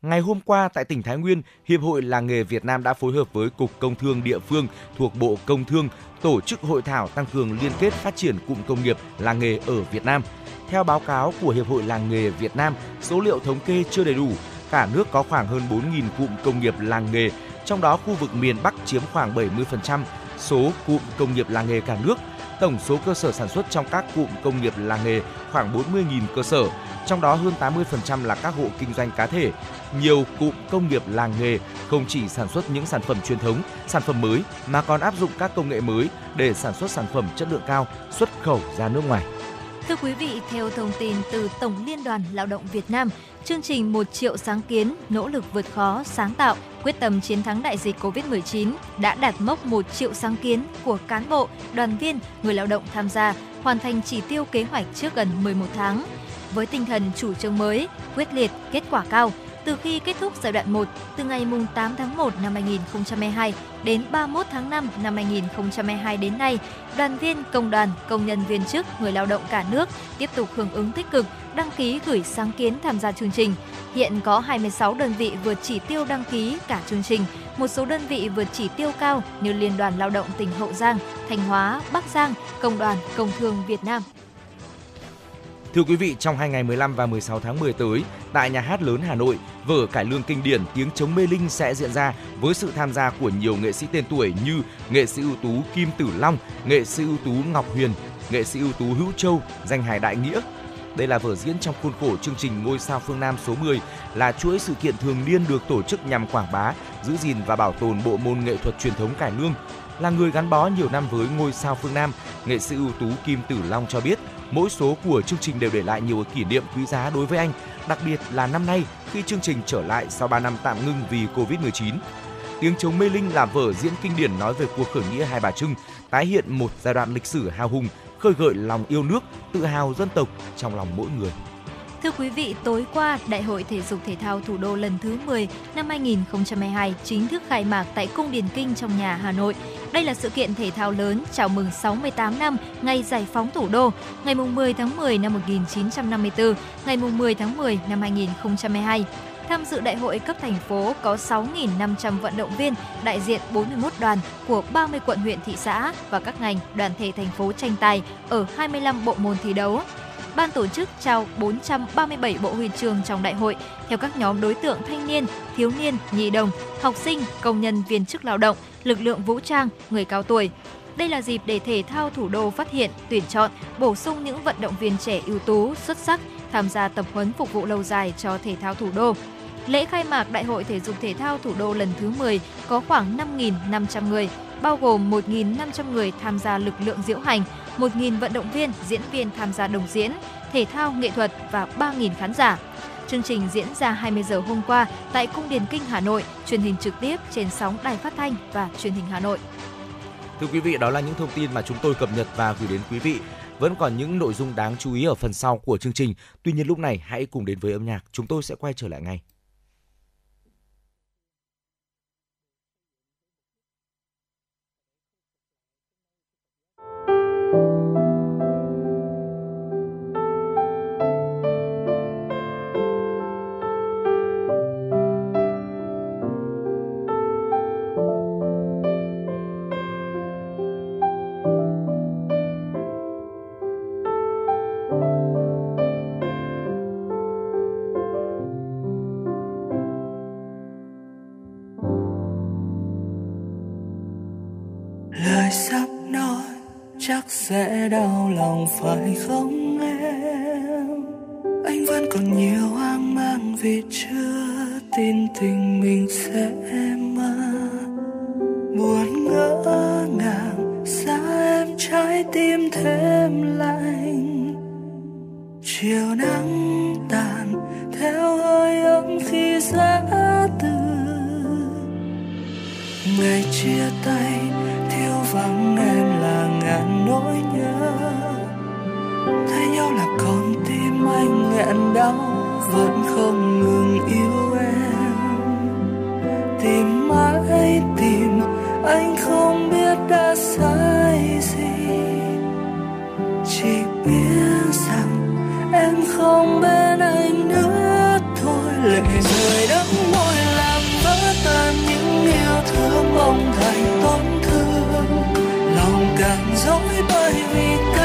Ngày hôm qua tại tỉnh Thái Nguyên, Hiệp hội Làng nghề Việt Nam đã phối hợp với Cục Công thương địa phương thuộc Bộ Công Thương tổ chức hội thảo tăng cường liên kết phát triển cụm công nghiệp làng nghề ở Việt Nam. Theo báo cáo của Hiệp hội Làng nghề Việt Nam, số liệu thống kê chưa đầy đủ, cả nước có khoảng hơn 4.000 cụm công nghiệp làng nghề, trong đó khu vực miền Bắc chiếm khoảng 70% số cụm công nghiệp làng nghề cả nước. Tổng số cơ sở sản xuất trong các cụm công nghiệp làng nghề khoảng 40.000 cơ sở, trong đó hơn 80% là các hộ kinh doanh cá thể. Nhiều cụm công nghiệp làng nghề không chỉ sản xuất những sản phẩm truyền thống, sản phẩm mới mà còn áp dụng các công nghệ mới để sản xuất sản phẩm chất lượng cao, xuất khẩu ra nước ngoài. Thưa quý vị, theo thông tin từ Tổng Liên đoàn Lao động Việt Nam, chương trình 1 triệu sáng kiến, nỗ lực vượt khó, sáng tạo, quyết tâm chiến thắng đại dịch COVID-19 đã đạt mốc 1 triệu sáng kiến của cán bộ, đoàn viên, người lao động tham gia, hoàn thành chỉ tiêu kế hoạch trước gần 11 tháng. Với tinh thần chủ trương mới, quyết liệt, kết quả cao, từ khi kết thúc giai đoạn 1 từ ngày 8 tháng 1 năm 2022 đến 31 tháng 5 năm 2022 đến nay, đoàn viên, công đoàn, công nhân viên chức, người lao động cả nước tiếp tục hưởng ứng tích cực, đăng ký gửi sáng kiến tham gia chương trình. Hiện có 26 đơn vị vượt chỉ tiêu đăng ký cả chương trình, một số đơn vị vượt chỉ tiêu cao như Liên đoàn Lao động tỉnh Hậu Giang, Thanh Hóa, Bắc Giang, Công đoàn Công thương Việt Nam. Thưa quý vị, trong hai ngày 15 và 16 tháng 10 tới, tại Nhà hát lớn Hà Nội, vở cải lương kinh điển Tiếng chống mê linh sẽ diễn ra với sự tham gia của nhiều nghệ sĩ tên tuổi như nghệ sĩ ưu tú Kim Tử Long, nghệ sĩ ưu tú Ngọc Huyền, nghệ sĩ ưu tú Hữu Châu, danh hài Đại Nghĩa. Đây là vở diễn trong khuôn khổ chương trình Ngôi sao phương Nam số 10 là chuỗi sự kiện thường niên được tổ chức nhằm quảng bá, giữ gìn và bảo tồn bộ môn nghệ thuật truyền thống cải lương. Là người gắn bó nhiều năm với Ngôi sao phương Nam, nghệ sĩ ưu tú Kim Tử Long cho biết mỗi số của chương trình đều để lại nhiều kỷ niệm quý giá đối với anh, đặc biệt là năm nay khi chương trình trở lại sau 3 năm tạm ngưng vì Covid-19. Tiếng chống mê linh là vở diễn kinh điển nói về cuộc khởi nghĩa Hai Bà Trưng, tái hiện một giai đoạn lịch sử hào hùng, khơi gợi lòng yêu nước, tự hào dân tộc trong lòng mỗi người. Thưa quý vị, tối qua, Đại hội Thể dục Thể thao Thủ đô lần thứ 10 năm 2022 chính thức khai mạc tại Cung Điển Kinh trong nhà Hà Nội. Đây là sự kiện thể thao lớn chào mừng 68 năm ngày giải phóng thủ đô, ngày 10 tháng 10 năm 1954, ngày 10 tháng 10 năm 2022. Tham dự đại hội cấp thành phố có 6.500 vận động viên đại diện 41 đoàn của 30 quận huyện thị xã và các ngành đoàn thể thành phố tranh tài ở 25 bộ môn thi đấu ban tổ chức trao 437 bộ huy chương trong đại hội theo các nhóm đối tượng thanh niên, thiếu niên, nhi đồng, học sinh, công nhân viên chức lao động, lực lượng vũ trang, người cao tuổi. Đây là dịp để thể thao thủ đô phát hiện, tuyển chọn, bổ sung những vận động viên trẻ ưu tú, xuất sắc tham gia tập huấn phục vụ lâu dài cho thể thao thủ đô. Lễ khai mạc Đại hội Thể dục Thể thao Thủ đô lần thứ 10 có khoảng 5.500 người, bao gồm 1.500 người tham gia lực lượng diễu hành, 1.000 vận động viên, diễn viên tham gia đồng diễn, thể thao, nghệ thuật và 3.000 khán giả. Chương trình diễn ra 20 giờ hôm qua tại Cung Điền Kinh Hà Nội, truyền hình trực tiếp trên sóng Đài Phát thanh và Truyền hình Hà Nội. Thưa quý vị, đó là những thông tin mà chúng tôi cập nhật và gửi đến quý vị. Vẫn còn những nội dung đáng chú ý ở phần sau của chương trình. Tuy nhiên lúc này hãy cùng đến với âm nhạc, chúng tôi sẽ quay trở lại ngay. Sẽ đau lòng, phải không em? Anh vẫn còn nhiều hoang mang vì chưa tin tình mình sẽ mơ. Buồn ngỡ ngàng xa em trái tim thêm lạnh? Chiều nắng tàn, theo hơi ấm khi giá từ. Ngày chia tay nhau là con tim anh nghẹn đau, vẫn không ngừng yêu em. Tìm mãi, tìm, anh không biết đã sai gì. Chỉ biết rằng em không bên anh nữa thôi. Lệ rơi đắng môi làm vỡ tan những yêu thương mong thành tổn thương. Lòng càng dối bởi vì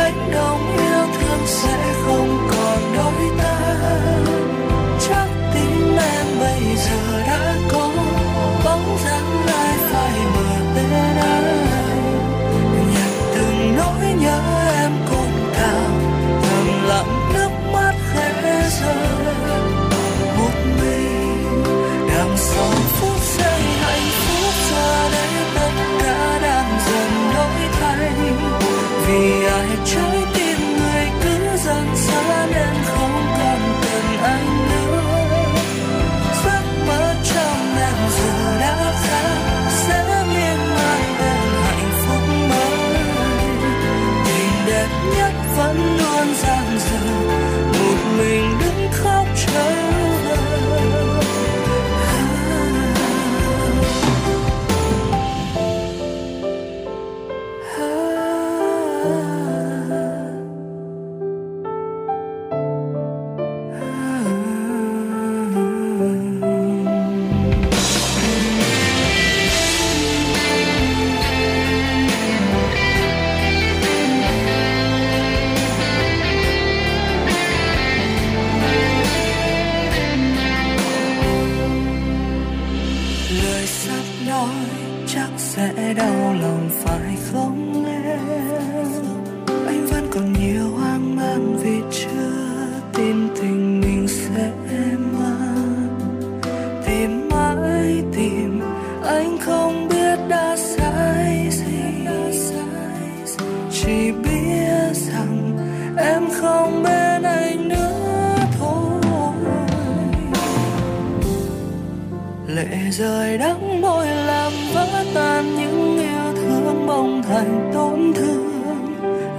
rời rơi đắng môi làm vỡ tan những yêu thương bông thành tổn thương.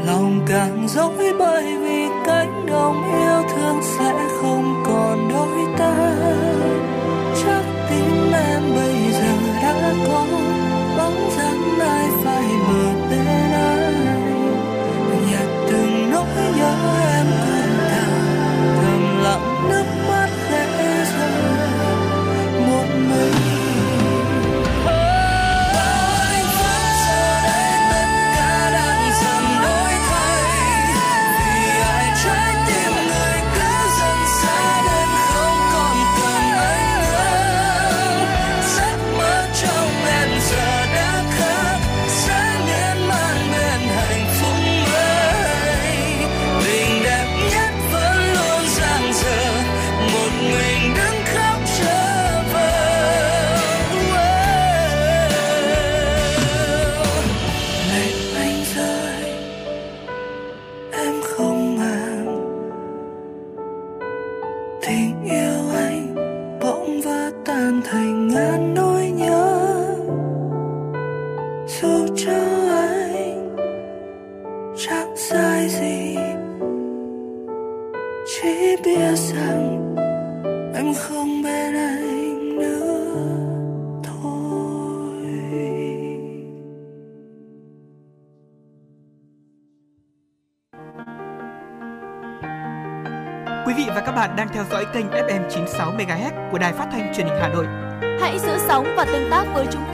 Lòng càng dối bởi vì cánh đồng yêu thương sẽ không còn đôi ta. Chắc tim em bây giờ đã có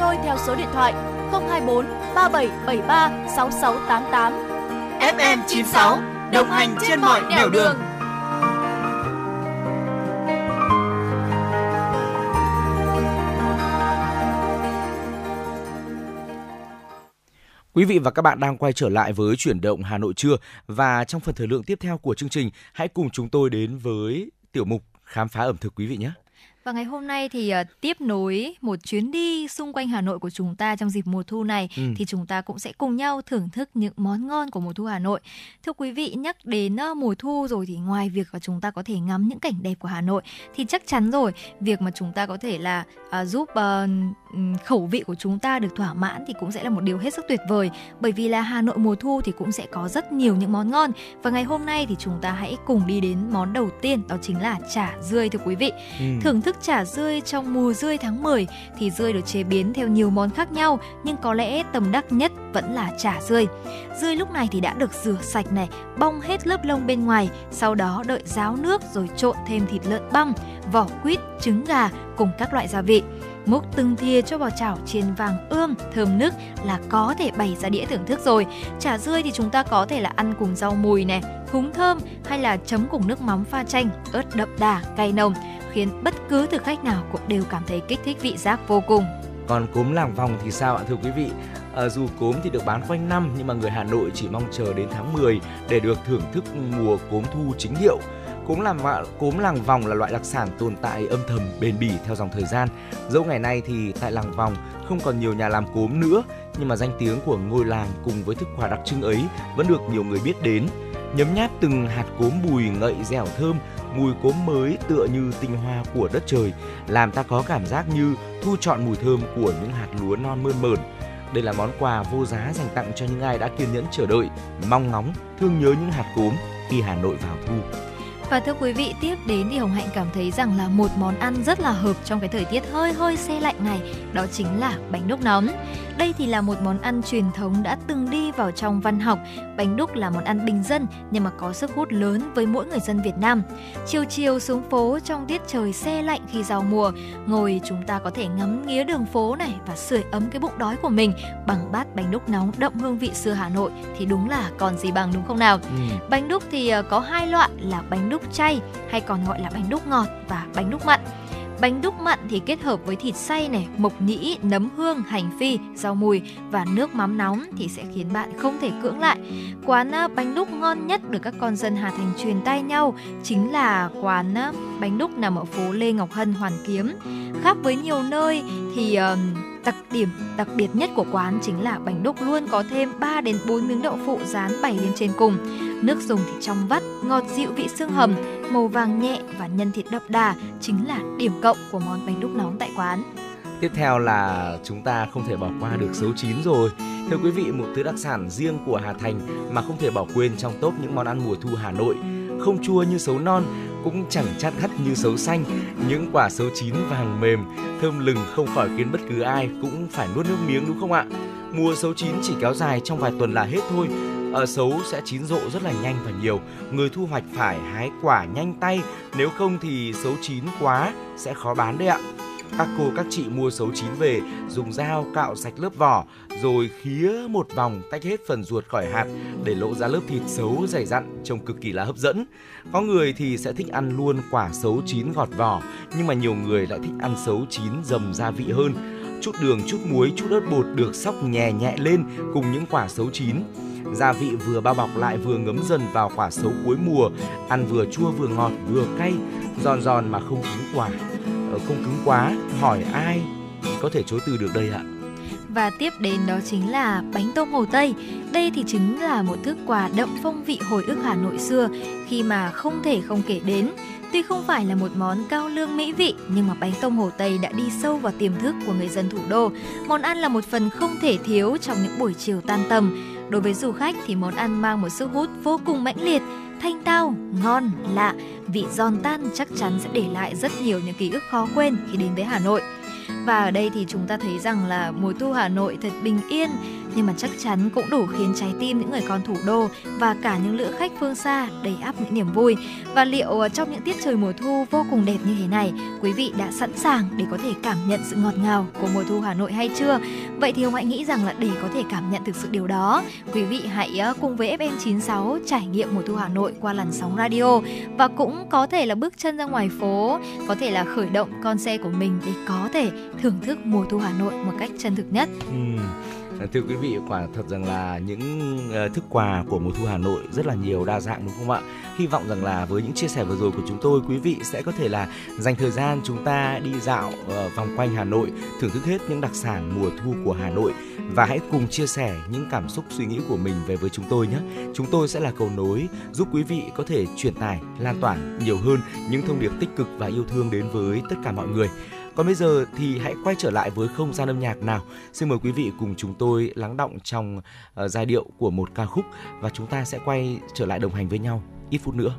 tôi theo số điện thoại 024 3773 6688. FM 96 đồng hành trên mọi nẻo đường. Quý vị và các bạn đang quay trở lại với chuyển động Hà Nội trưa và trong phần thời lượng tiếp theo của chương trình, hãy cùng chúng tôi đến với tiểu mục khám phá ẩm thực quý vị nhé. Và ngày hôm nay thì uh, tiếp nối một chuyến đi xung quanh Hà Nội của chúng ta trong dịp mùa thu này ừ. thì chúng ta cũng sẽ cùng nhau thưởng thức những món ngon của mùa thu Hà Nội. Thưa quý vị, nhắc đến uh, mùa thu rồi thì ngoài việc là chúng ta có thể ngắm những cảnh đẹp của Hà Nội thì chắc chắn rồi, việc mà chúng ta có thể là uh, giúp uh, khẩu vị của chúng ta được thỏa mãn thì cũng sẽ là một điều hết sức tuyệt vời bởi vì là Hà Nội mùa thu thì cũng sẽ có rất nhiều những món ngon và ngày hôm nay thì chúng ta hãy cùng đi đến món đầu tiên đó chính là chả dươi thưa quý vị. Ừ. Thưởng thức chả dươi trong mùa dươi tháng 10 thì dươi được chế biến theo nhiều món khác nhau nhưng có lẽ tầm đắc nhất vẫn là chả dươi. Dươi lúc này thì đã được rửa sạch này, bong hết lớp lông bên ngoài, sau đó đợi ráo nước rồi trộn thêm thịt lợn băm, vỏ quýt, trứng gà cùng các loại gia vị. Múc từng thìa cho vào chảo chiên vàng ươm thơm nức là có thể bày ra đĩa thưởng thức rồi. Chả dươi thì chúng ta có thể là ăn cùng rau mùi này húng thơm hay là chấm cùng nước mắm pha chanh ớt đậm đà cay nồng khiến bất cứ thực khách nào cũng đều cảm thấy kích thích vị giác vô cùng còn cốm làng vòng thì sao ạ thưa quý vị à, dù cốm thì được bán quanh năm nhưng mà người Hà Nội chỉ mong chờ đến tháng 10 để được thưởng thức mùa cốm thu chính hiệu Cốm làm cốm làng vòng là loại đặc sản tồn tại âm thầm bền bỉ theo dòng thời gian. Dẫu ngày nay thì tại làng vòng không còn nhiều nhà làm cốm nữa, nhưng mà danh tiếng của ngôi làng cùng với thức quà đặc trưng ấy vẫn được nhiều người biết đến. Nhấm nháp từng hạt cốm bùi ngậy dẻo thơm, mùi cốm mới tựa như tinh hoa của đất trời, làm ta có cảm giác như thu chọn mùi thơm của những hạt lúa non mơn mởn. Đây là món quà vô giá dành tặng cho những ai đã kiên nhẫn chờ đợi, mong ngóng, thương nhớ những hạt cốm khi Hà Nội vào thu. Và thưa quý vị, tiếp đến thì Hồng Hạnh cảm thấy rằng là một món ăn rất là hợp trong cái thời tiết hơi hơi xe lạnh này, đó chính là bánh đúc nóng. Đây thì là một món ăn truyền thống đã từng đi vào trong văn học. Bánh đúc là món ăn bình dân nhưng mà có sức hút lớn với mỗi người dân Việt Nam. Chiều chiều xuống phố trong tiết trời xe lạnh khi giao mùa, ngồi chúng ta có thể ngắm nghía đường phố này và sưởi ấm cái bụng đói của mình bằng bát bánh đúc nóng đậm hương vị xưa Hà Nội thì đúng là còn gì bằng đúng không nào? Ừ. Bánh đúc thì ờ, có hai loại là bánh đúc chay hay còn gọi là bánh đúc ngọt và bánh đúc mặn. Bánh đúc mặn thì kết hợp với thịt xay này, mộc nhĩ, nấm hương, hành phi, rau mùi và nước mắm nóng thì sẽ khiến bạn không thể cưỡng lại. Quán bánh đúc ngon nhất được các con dân Hà Thành truyền tay nhau chính là quán bánh đúc nằm ở phố Lê Ngọc Hân, Hoàn Kiếm. Khác với nhiều nơi thì đặc điểm đặc biệt nhất của quán chính là bánh đúc luôn có thêm 3 đến 4 miếng đậu phụ rán bày lên trên cùng. Nước dùng thì trong vắt, ngọt dịu vị xương hầm, màu vàng nhẹ và nhân thịt đậm đà chính là điểm cộng của món bánh đúc nóng tại quán. Tiếp theo là chúng ta không thể bỏ qua được sấu chín rồi. Thưa quý vị, một thứ đặc sản riêng của Hà Thành mà không thể bỏ quên trong top những món ăn mùa thu Hà Nội. Không chua như sấu non, cũng chẳng chát hắt như sấu xanh. Những quả sấu chín vàng mềm, thơm lừng không khỏi khiến bất cứ ai cũng phải nuốt nước miếng đúng không ạ? Mùa sấu chín chỉ kéo dài trong vài tuần là hết thôi, ở xấu sẽ chín rộ rất là nhanh và nhiều. Người thu hoạch phải hái quả nhanh tay, nếu không thì xấu chín quá sẽ khó bán đấy ạ. Các cô các chị mua xấu chín về, dùng dao cạo sạch lớp vỏ, rồi khía một vòng tách hết phần ruột khỏi hạt để lộ ra lớp thịt xấu dày dặn trông cực kỳ là hấp dẫn. Có người thì sẽ thích ăn luôn quả xấu chín gọt vỏ, nhưng mà nhiều người lại thích ăn xấu chín dầm gia vị hơn. Chút đường, chút muối, chút ớt bột được sóc nhẹ nhẹ lên cùng những quả xấu chín gia vị vừa bao bọc lại vừa ngấm dần vào quả sấu cuối mùa, ăn vừa chua vừa ngọt vừa cay, giòn giòn mà không cứng quả, ờ, không cứng quá. Hỏi ai có thể chối từ được đây ạ? Và tiếp đến đó chính là bánh tôm Hồ Tây. Đây thì chính là một thức quà đậm phong vị hồi ức Hà Nội xưa khi mà không thể không kể đến. Tuy không phải là một món cao lương mỹ vị nhưng mà bánh tôm Hồ Tây đã đi sâu vào tiềm thức của người dân thủ đô. Món ăn là một phần không thể thiếu trong những buổi chiều tan tầm Đối với du khách thì món ăn mang một sức hút vô cùng mãnh liệt, thanh tao, ngon, lạ, vị giòn tan chắc chắn sẽ để lại rất nhiều những ký ức khó quên khi đến với Hà Nội. Và ở đây thì chúng ta thấy rằng là mùa thu Hà Nội thật bình yên nhưng mà chắc chắn cũng đủ khiến trái tim những người con thủ đô và cả những lữ khách phương xa đầy ắp những niềm vui. Và liệu ờ, trong những tiết trời mùa thu vô cùng đẹp như thế này, quý vị đã sẵn sàng để có thể cảm nhận sự ngọt ngào của mùa thu Hà Nội hay chưa? Vậy thì Hồng Hạnh nghĩ rằng là để có thể cảm nhận thực sự điều đó, quý vị hãy ờ, cùng với FM96 trải nghiệm mùa thu Hà Nội qua làn sóng radio và cũng có thể là bước chân ra ngoài phố, có thể là khởi động con xe của mình để có thể thưởng thức mùa thu Hà Nội một cách chân thực nhất. Ừ Dạ, thưa quý vị, quả thật rằng là những ờ, thức quà của mùa thu Hà Nội rất là nhiều đa dạng đúng không ạ? Hy vọng rằng là với những chia sẻ vừa rồi của chúng tôi, quý vị sẽ có thể là dành thời gian chúng ta đi dạo ờ, vòng quanh Hà Nội, thưởng thức hết những đặc sản mùa thu của Hà Nội. Và hãy cùng chia sẻ những cảm xúc, suy nghĩ của mình về với chúng tôi nhé. Chúng tôi sẽ là cầu nối giúp quý vị có thể truyền tải, lan tỏa nhiều hơn những thông điệp tích cực và yêu thương đến với tất cả mọi người còn bây giờ thì hãy quay trở lại với không gian âm nhạc nào. Xin mời quý vị cùng chúng tôi lắng động trong uh, giai điệu của một ca khúc và chúng ta sẽ quay trở lại đồng hành với nhau ít phút nữa.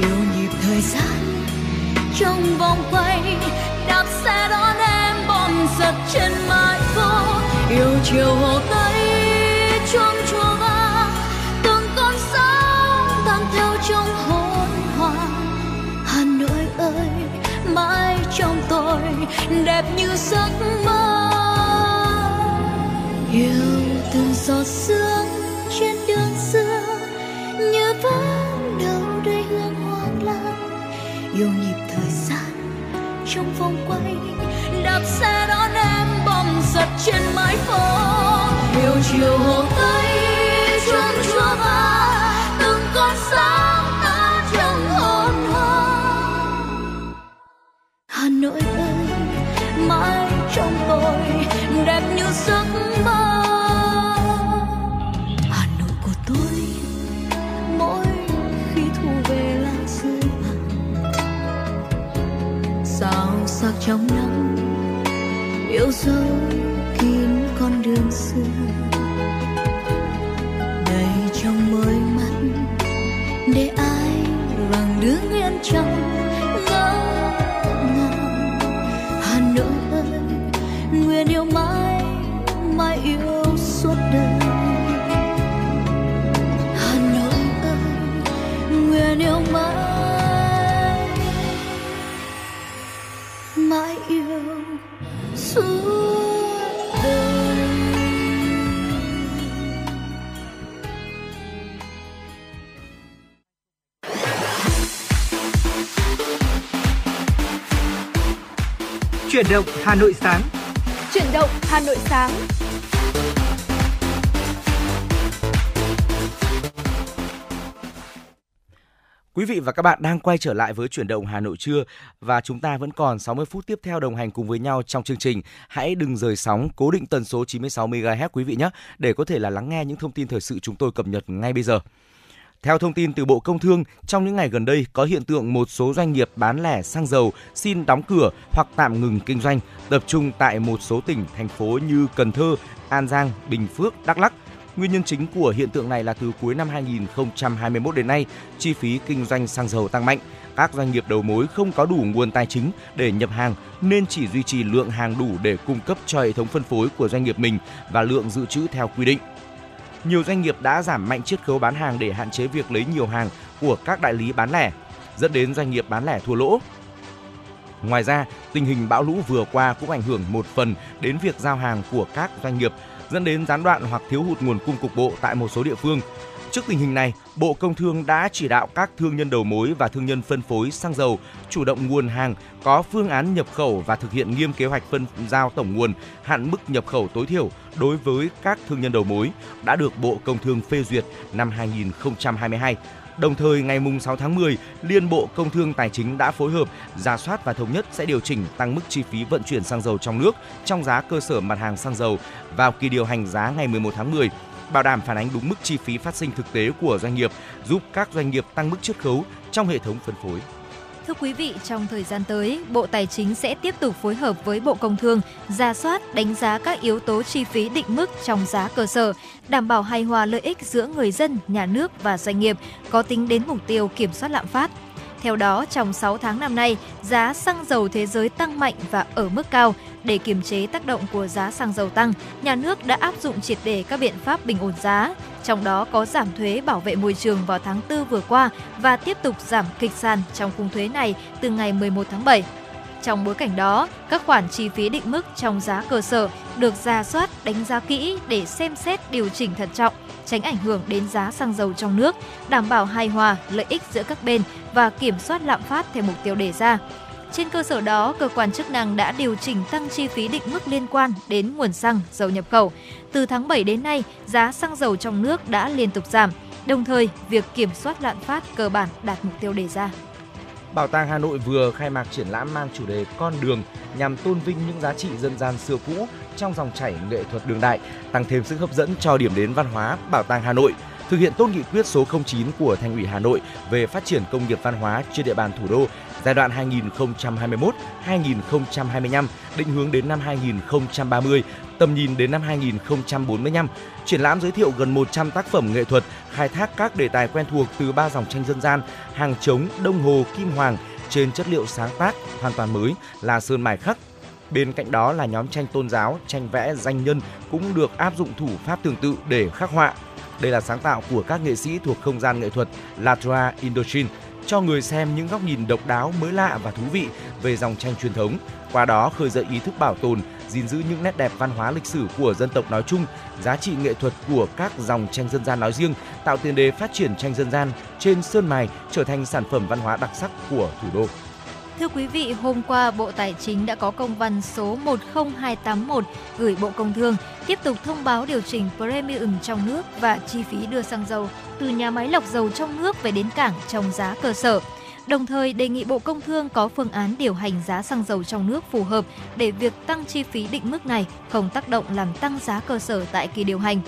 yêu nhịp thời gian trong vòng quay, đạp xe đón em bom giật trên mái phố. Yêu chiều hồ tây, chuông chùa vang từng con sóng tan theo trong hồn hoàng hà nội ơi, mãi trong tôi, đẹp như giấc mơ. Yêu từng giọt sương trong vòng quay, đạp xe đón em bom giật trên mái phố hiểu chiều hồ tây trong nắng yêu dấu Chuyển động Hà Nội sáng. Chuyển động Hà Nội sáng. Quý vị và các bạn đang quay trở lại với chuyển động Hà Nội trưa và chúng ta vẫn còn 60 phút tiếp theo đồng hành cùng với nhau trong chương trình. Hãy đừng rời sóng, cố định tần số 96 MHz quý vị nhé để có thể là lắng nghe những thông tin thời sự chúng tôi cập nhật ngay bây giờ. Theo thông tin từ Bộ Công Thương, trong những ngày gần đây có hiện tượng một số doanh nghiệp bán lẻ xăng dầu xin đóng cửa hoặc tạm ngừng kinh doanh, tập trung tại một số tỉnh, thành phố như Cần Thơ, An Giang, Bình Phước, Đắk Lắk. Nguyên nhân chính của hiện tượng này là từ cuối năm 2021 đến nay, chi phí kinh doanh xăng dầu tăng mạnh. Các doanh nghiệp đầu mối không có đủ nguồn tài chính để nhập hàng nên chỉ duy trì lượng hàng đủ để cung cấp cho hệ thống phân phối của doanh nghiệp mình và lượng dự trữ theo quy định nhiều doanh nghiệp đã giảm mạnh chiết khấu bán hàng để hạn chế việc lấy nhiều hàng của các đại lý bán lẻ, dẫn đến doanh nghiệp bán lẻ thua lỗ. Ngoài ra, tình hình bão lũ vừa qua cũng ảnh hưởng một phần đến việc giao hàng của các doanh nghiệp, dẫn đến gián đoạn hoặc thiếu hụt nguồn cung cục bộ tại một số địa phương. Trước tình hình này, Bộ Công Thương đã chỉ đạo các thương nhân đầu mối và thương nhân phân phối xăng dầu chủ động nguồn hàng, có phương án nhập khẩu và thực hiện nghiêm kế hoạch phân giao tổng nguồn, hạn mức nhập khẩu tối thiểu đối với các thương nhân đầu mối đã được Bộ Công Thương phê duyệt năm 2022. Đồng thời, ngày 6 tháng 10, Liên Bộ Công Thương Tài chính đã phối hợp, ra soát và thống nhất sẽ điều chỉnh tăng mức chi phí vận chuyển xăng dầu trong nước trong giá cơ sở mặt hàng xăng dầu vào kỳ điều hành giá ngày 11 tháng 10 bảo đảm phản ánh đúng mức chi phí phát sinh thực tế của doanh nghiệp, giúp các doanh nghiệp tăng mức chiết khấu trong hệ thống phân phối. Thưa quý vị, trong thời gian tới, Bộ Tài chính sẽ tiếp tục phối hợp với Bộ Công Thương ra soát, đánh giá các yếu tố chi phí định mức trong giá cơ sở, đảm bảo hài hòa lợi ích giữa người dân, nhà nước và doanh nghiệp, có tính đến mục tiêu kiểm soát lạm phát. Theo đó, trong 6 tháng năm nay, giá xăng dầu thế giới tăng mạnh và ở mức cao. Để kiềm chế tác động của giá xăng dầu tăng, nhà nước đã áp dụng triệt để các biện pháp bình ổn giá, trong đó có giảm thuế bảo vệ môi trường vào tháng 4 vừa qua và tiếp tục giảm kịch sàn trong khung thuế này từ ngày 11 tháng 7. Trong bối cảnh đó, các khoản chi phí định mức trong giá cơ sở được ra soát, đánh giá kỹ để xem xét điều chỉnh thận trọng, tránh ảnh hưởng đến giá xăng dầu trong nước, đảm bảo hài hòa lợi ích giữa các bên và kiểm soát lạm phát theo mục tiêu đề ra. Trên cơ sở đó, cơ quan chức năng đã điều chỉnh tăng chi phí định mức liên quan đến nguồn xăng, dầu nhập khẩu. Từ tháng 7 đến nay, giá xăng dầu trong nước đã liên tục giảm. Đồng thời, việc kiểm soát lạm phát cơ bản đạt mục tiêu đề ra. Bảo tàng Hà Nội vừa khai mạc triển lãm mang chủ đề Con đường nhằm tôn vinh những giá trị dân gian xưa cũ trong dòng chảy nghệ thuật đương đại, tăng thêm sức hấp dẫn cho điểm đến văn hóa Bảo tàng Hà Nội thực hiện tốt nghị quyết số 09 của Thành ủy Hà Nội về phát triển công nghiệp văn hóa trên địa bàn thủ đô giai đoạn 2021-2025, định hướng đến năm 2030, tầm nhìn đến năm 2045. Triển lãm giới thiệu gần 100 tác phẩm nghệ thuật khai thác các đề tài quen thuộc từ ba dòng tranh dân gian, hàng trống, đông hồ, kim hoàng trên chất liệu sáng tác hoàn toàn mới là sơn mài khắc, Bên cạnh đó là nhóm tranh tôn giáo, tranh vẽ danh nhân cũng được áp dụng thủ pháp tương tự để khắc họa. Đây là sáng tạo của các nghệ sĩ thuộc không gian nghệ thuật Latra Indochine, cho người xem những góc nhìn độc đáo, mới lạ và thú vị về dòng tranh truyền thống. Qua đó khơi dậy ý thức bảo tồn, gìn giữ những nét đẹp văn hóa lịch sử của dân tộc nói chung, giá trị nghệ thuật của các dòng tranh dân gian nói riêng, tạo tiền đề phát triển tranh dân gian trên sơn mài trở thành sản phẩm văn hóa đặc sắc của thủ đô. Thưa quý vị, hôm qua Bộ Tài chính đã có công văn số 10281 gửi Bộ Công Thương tiếp tục thông báo điều chỉnh premium trong nước và chi phí đưa xăng dầu từ nhà máy lọc dầu trong nước về đến cảng trong giá cơ sở. Đồng thời đề nghị Bộ Công Thương có phương án điều hành giá xăng dầu trong nước phù hợp để việc tăng chi phí định mức này không tác động làm tăng giá cơ sở tại kỳ điều hành.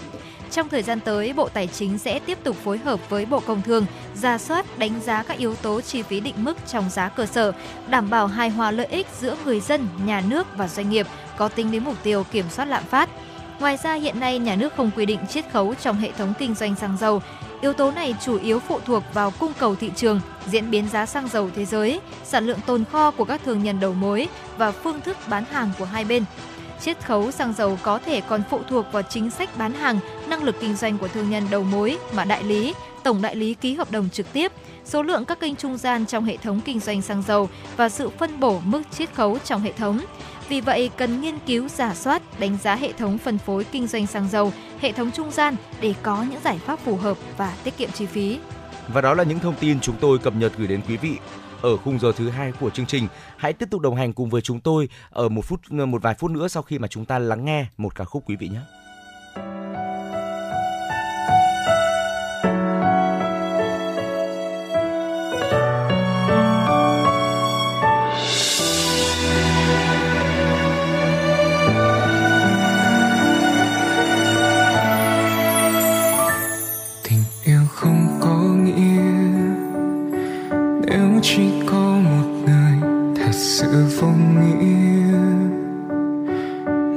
Trong thời gian tới, Bộ Tài chính sẽ tiếp tục phối hợp với Bộ Công Thương ra soát, đánh giá các yếu tố chi phí định mức trong giá cơ sở, đảm bảo hài hòa lợi ích giữa người dân, nhà nước và doanh nghiệp, có tính đến mục tiêu kiểm soát lạm phát. Ngoài ra, hiện nay nhà nước không quy định chiết khấu trong hệ thống kinh doanh xăng dầu. Yếu tố này chủ yếu phụ thuộc vào cung cầu thị trường, diễn biến giá xăng dầu thế giới, sản lượng tồn kho của các thương nhân đầu mối và phương thức bán hàng của hai bên. Chiết khấu xăng dầu có thể còn phụ thuộc vào chính sách bán hàng, năng lực kinh doanh của thương nhân đầu mối mà đại lý, tổng đại lý ký hợp đồng trực tiếp, số lượng các kênh trung gian trong hệ thống kinh doanh xăng dầu và sự phân bổ mức chiết khấu trong hệ thống. Vì vậy, cần nghiên cứu giả soát, đánh giá hệ thống phân phối kinh doanh xăng dầu, hệ thống trung gian để có những giải pháp phù hợp và tiết kiệm chi phí. Và đó là những thông tin chúng tôi cập nhật gửi đến quý vị ở khung giờ thứ hai của chương trình. Hãy tiếp tục đồng hành cùng với chúng tôi ở một phút, một vài phút nữa sau khi mà chúng ta lắng nghe một ca khúc quý vị nhé. chỉ có một người thật sự vô nghĩa.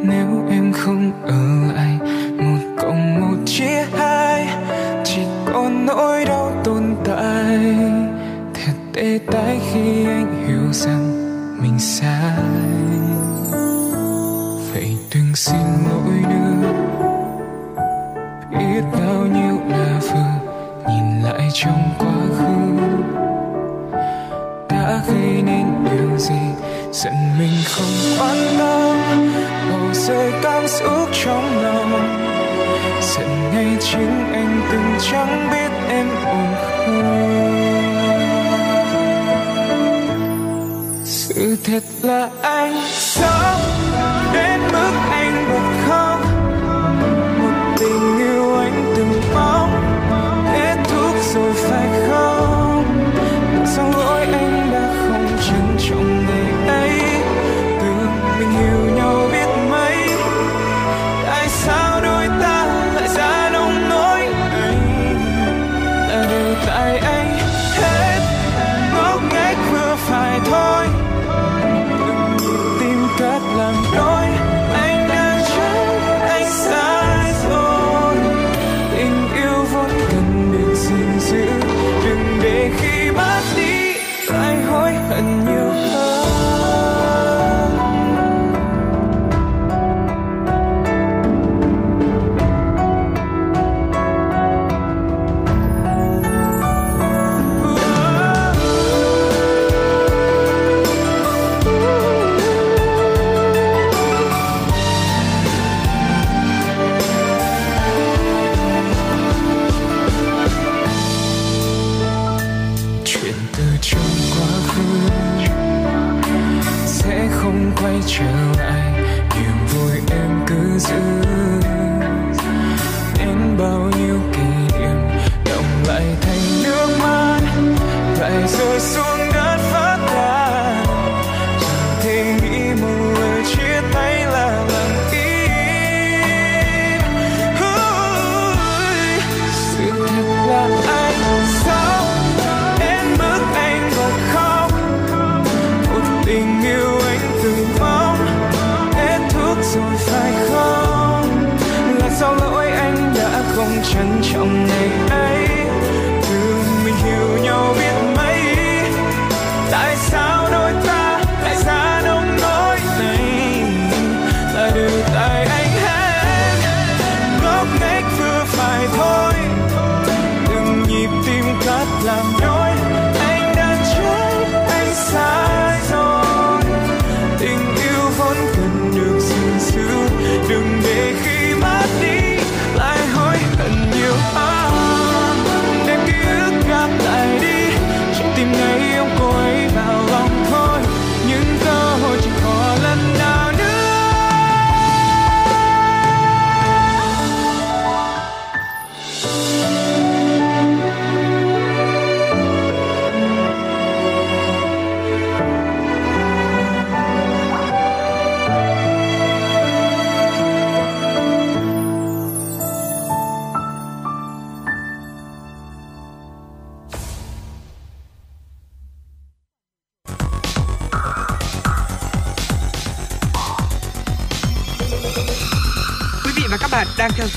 Nếu em không ở lại một cộng một chia hai, chỉ có nỗi đau tồn tại. Thật tê tái khi anh hiểu rằng mình sai. Vậy đừng xin lỗi nữa. Biết đâu giận mình không quan tâm. Bầu rơi cảm xúc trong lòng. Giận ngay chính anh từng chẳng biết em buồn không sự thật là anh sắp đến mức anh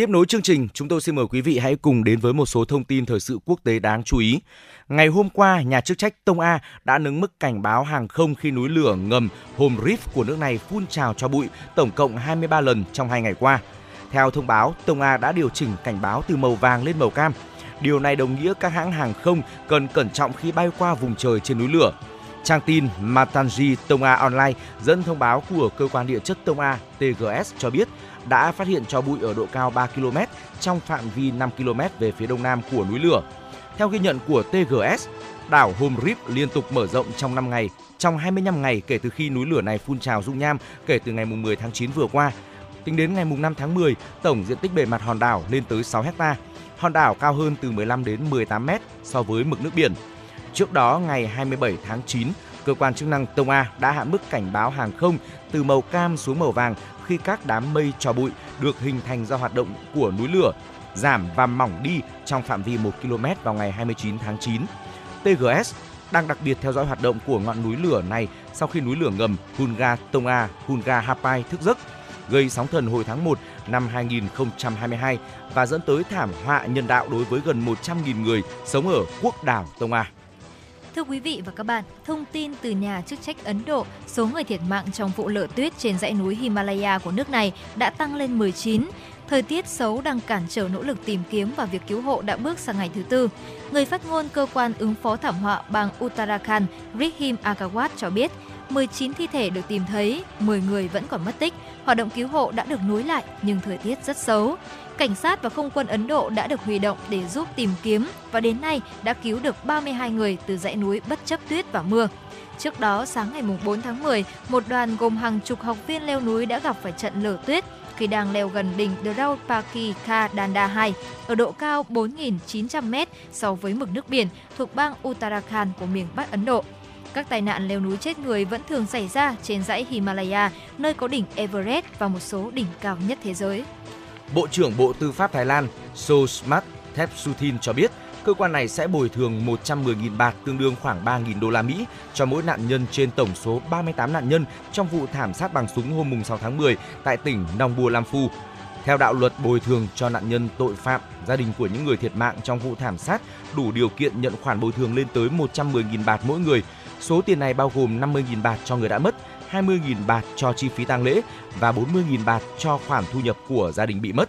Tiếp nối chương trình, chúng tôi xin mời quý vị hãy cùng đến với một số thông tin thời sự quốc tế đáng chú ý. Ngày hôm qua, nhà chức trách Tông A đã nâng mức cảnh báo hàng không khi núi lửa ngầm Hom Reef của nước này phun trào cho bụi tổng cộng 23 lần trong hai ngày qua. Theo thông báo, Tông A đã điều chỉnh cảnh báo từ màu vàng lên màu cam. Điều này đồng nghĩa các hãng hàng không cần cẩn trọng khi bay qua vùng trời trên núi lửa. Trang tin Matanji Tonga Online dẫn thông báo của cơ quan địa chất Tonga TGS cho biết đã phát hiện cho bụi ở độ cao 3 km trong phạm vi 5 km về phía đông nam của núi lửa. Theo ghi nhận của TGS, đảo Home Reef liên tục mở rộng trong 5 ngày, trong 25 ngày kể từ khi núi lửa này phun trào dung nham kể từ ngày 10 tháng 9 vừa qua. Tính đến ngày 5 tháng 10, tổng diện tích bề mặt hòn đảo lên tới 6 hecta. Hòn đảo cao hơn từ 15 đến 18 mét so với mực nước biển. Trước đó, ngày 27 tháng 9, cơ quan chức năng Tông A đã hạ mức cảnh báo hàng không từ màu cam xuống màu vàng khi các đám mây trò bụi được hình thành do hoạt động của núi lửa giảm và mỏng đi trong phạm vi 1 km vào ngày 29 tháng 9. TGS đang đặc biệt theo dõi hoạt động của ngọn núi lửa này sau khi núi lửa ngầm Hunga Tonga Hunga Hapai thức giấc, gây sóng thần hồi tháng 1 năm 2022 và dẫn tới thảm họa nhân đạo đối với gần 100.000 người sống ở quốc đảo Tonga. Thưa quý vị và các bạn, thông tin từ nhà chức trách Ấn Độ, số người thiệt mạng trong vụ lở tuyết trên dãy núi Himalaya của nước này đã tăng lên 19. Thời tiết xấu đang cản trở nỗ lực tìm kiếm và việc cứu hộ đã bước sang ngày thứ tư. Người phát ngôn cơ quan ứng phó thảm họa bang Uttarakhand, Rihim Agawat cho biết, 19 thi thể được tìm thấy, 10 người vẫn còn mất tích. Hoạt động cứu hộ đã được nối lại nhưng thời tiết rất xấu. Cảnh sát và không quân Ấn Độ đã được huy động để giúp tìm kiếm và đến nay đã cứu được 32 người từ dãy núi bất chấp tuyết và mưa. Trước đó, sáng ngày 4 tháng 10, một đoàn gồm hàng chục học viên leo núi đã gặp phải trận lở tuyết khi đang leo gần đỉnh Draupaki Danda 2 ở độ cao 4.900m so với mực nước biển thuộc bang Uttarakhand của miền Bắc Ấn Độ. Các tai nạn leo núi chết người vẫn thường xảy ra trên dãy Himalaya, nơi có đỉnh Everest và một số đỉnh cao nhất thế giới. Bộ trưởng Bộ Tư pháp Thái Lan Sosmat Thepsutin cho biết cơ quan này sẽ bồi thường 110.000 bạt tương đương khoảng 3.000 đô la Mỹ cho mỗi nạn nhân trên tổng số 38 nạn nhân trong vụ thảm sát bằng súng hôm 6 tháng 10 tại tỉnh Nong Bua Lam Phu. Theo đạo luật bồi thường cho nạn nhân tội phạm, gia đình của những người thiệt mạng trong vụ thảm sát đủ điều kiện nhận khoản bồi thường lên tới 110.000 bạt mỗi người. Số tiền này bao gồm 50.000 bạt cho người đã mất, 20.000 bạt cho chi phí tang lễ và 40.000 bạt cho khoản thu nhập của gia đình bị mất.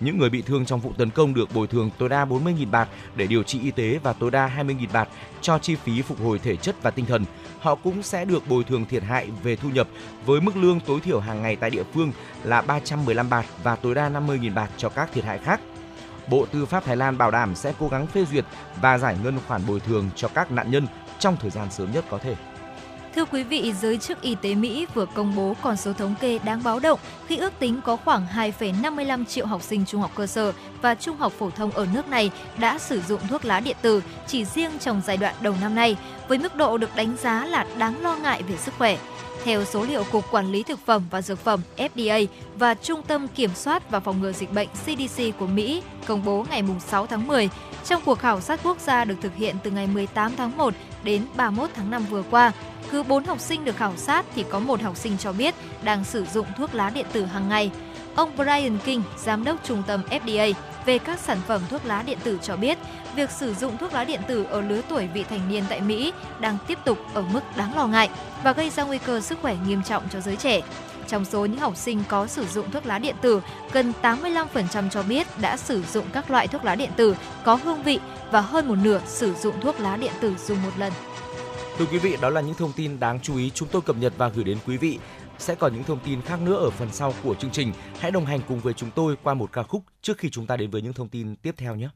Những người bị thương trong vụ tấn công được bồi thường tối đa 40.000 bạt để điều trị y tế và tối đa 20.000 bạt cho chi phí phục hồi thể chất và tinh thần. Họ cũng sẽ được bồi thường thiệt hại về thu nhập với mức lương tối thiểu hàng ngày tại địa phương là 315 bạt và tối đa 50.000 bạt cho các thiệt hại khác. Bộ Tư pháp Thái Lan bảo đảm sẽ cố gắng phê duyệt và giải ngân khoản bồi thường cho các nạn nhân trong thời gian sớm nhất có thể. Thưa quý vị, giới chức y tế Mỹ vừa công bố con số thống kê đáng báo động khi ước tính có khoảng 2,55 triệu học sinh trung học cơ sở và trung học phổ thông ở nước này đã sử dụng thuốc lá điện tử chỉ riêng trong giai đoạn đầu năm nay, với mức độ được đánh giá là đáng lo ngại về sức khỏe. Theo số liệu Cục Quản lý Thực phẩm và Dược phẩm FDA và Trung tâm Kiểm soát và Phòng ngừa Dịch bệnh CDC của Mỹ công bố ngày 6 tháng 10, trong cuộc khảo sát quốc gia được thực hiện từ ngày 18 tháng 1 đến 31 tháng 5 vừa qua, cứ 4 học sinh được khảo sát thì có một học sinh cho biết đang sử dụng thuốc lá điện tử hàng ngày. Ông Brian King, giám đốc trung tâm FDA về các sản phẩm thuốc lá điện tử cho biết, việc sử dụng thuốc lá điện tử ở lứa tuổi vị thành niên tại Mỹ đang tiếp tục ở mức đáng lo ngại và gây ra nguy cơ sức khỏe nghiêm trọng cho giới trẻ. Trong số những học sinh có sử dụng thuốc lá điện tử, gần 85% cho biết đã sử dụng các loại thuốc lá điện tử có hương vị và hơn một nửa sử dụng thuốc lá điện tử dùng một lần. Thưa quý vị, đó là những thông tin đáng chú ý chúng tôi cập nhật và gửi đến quý vị. Sẽ còn những thông tin khác nữa ở phần sau của chương trình. Hãy đồng hành cùng với chúng tôi qua một ca khúc trước khi chúng ta đến với những thông tin tiếp theo nhé.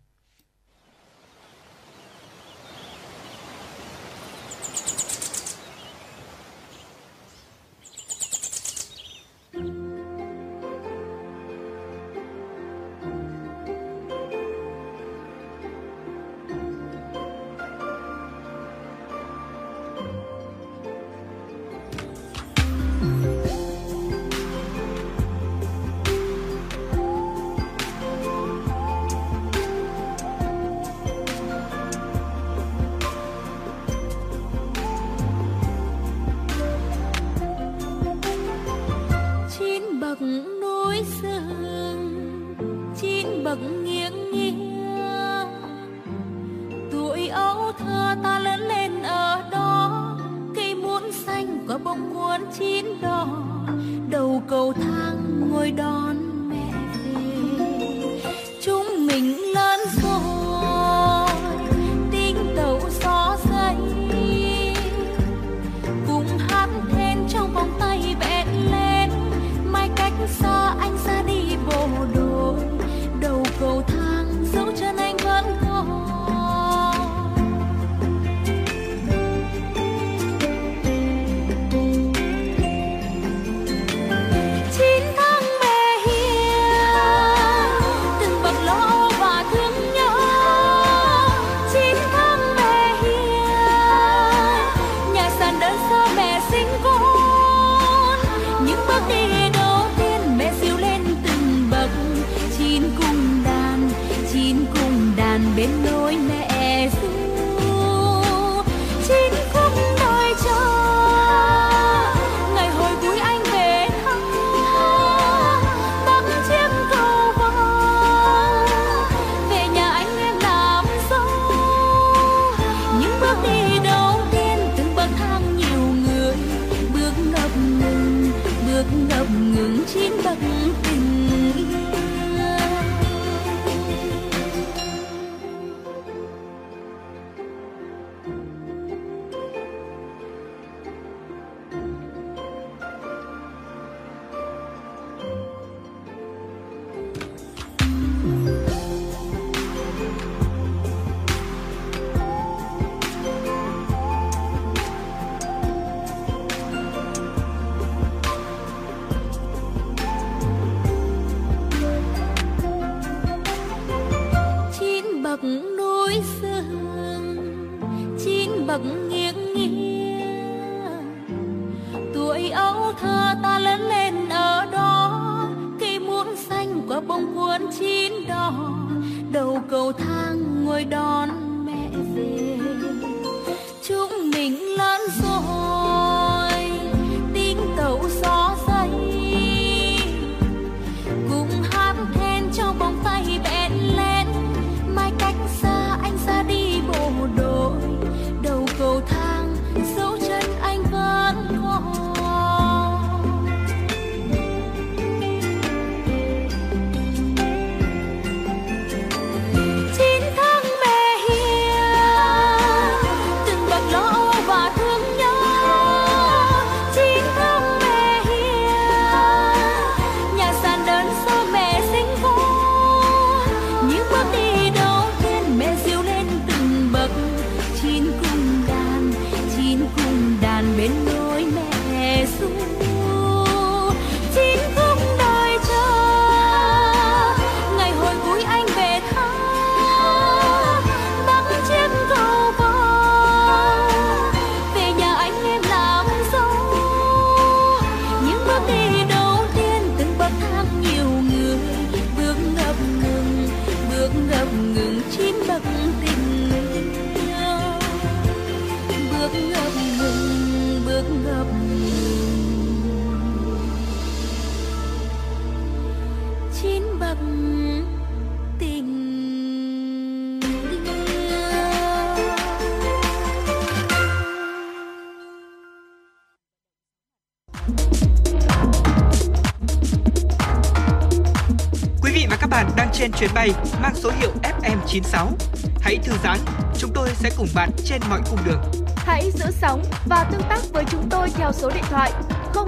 FM96. Hãy thư giãn, chúng tôi sẽ cùng bạn trên mọi cung đường. Hãy giữ sóng và tương tác với chúng tôi theo số điện thoại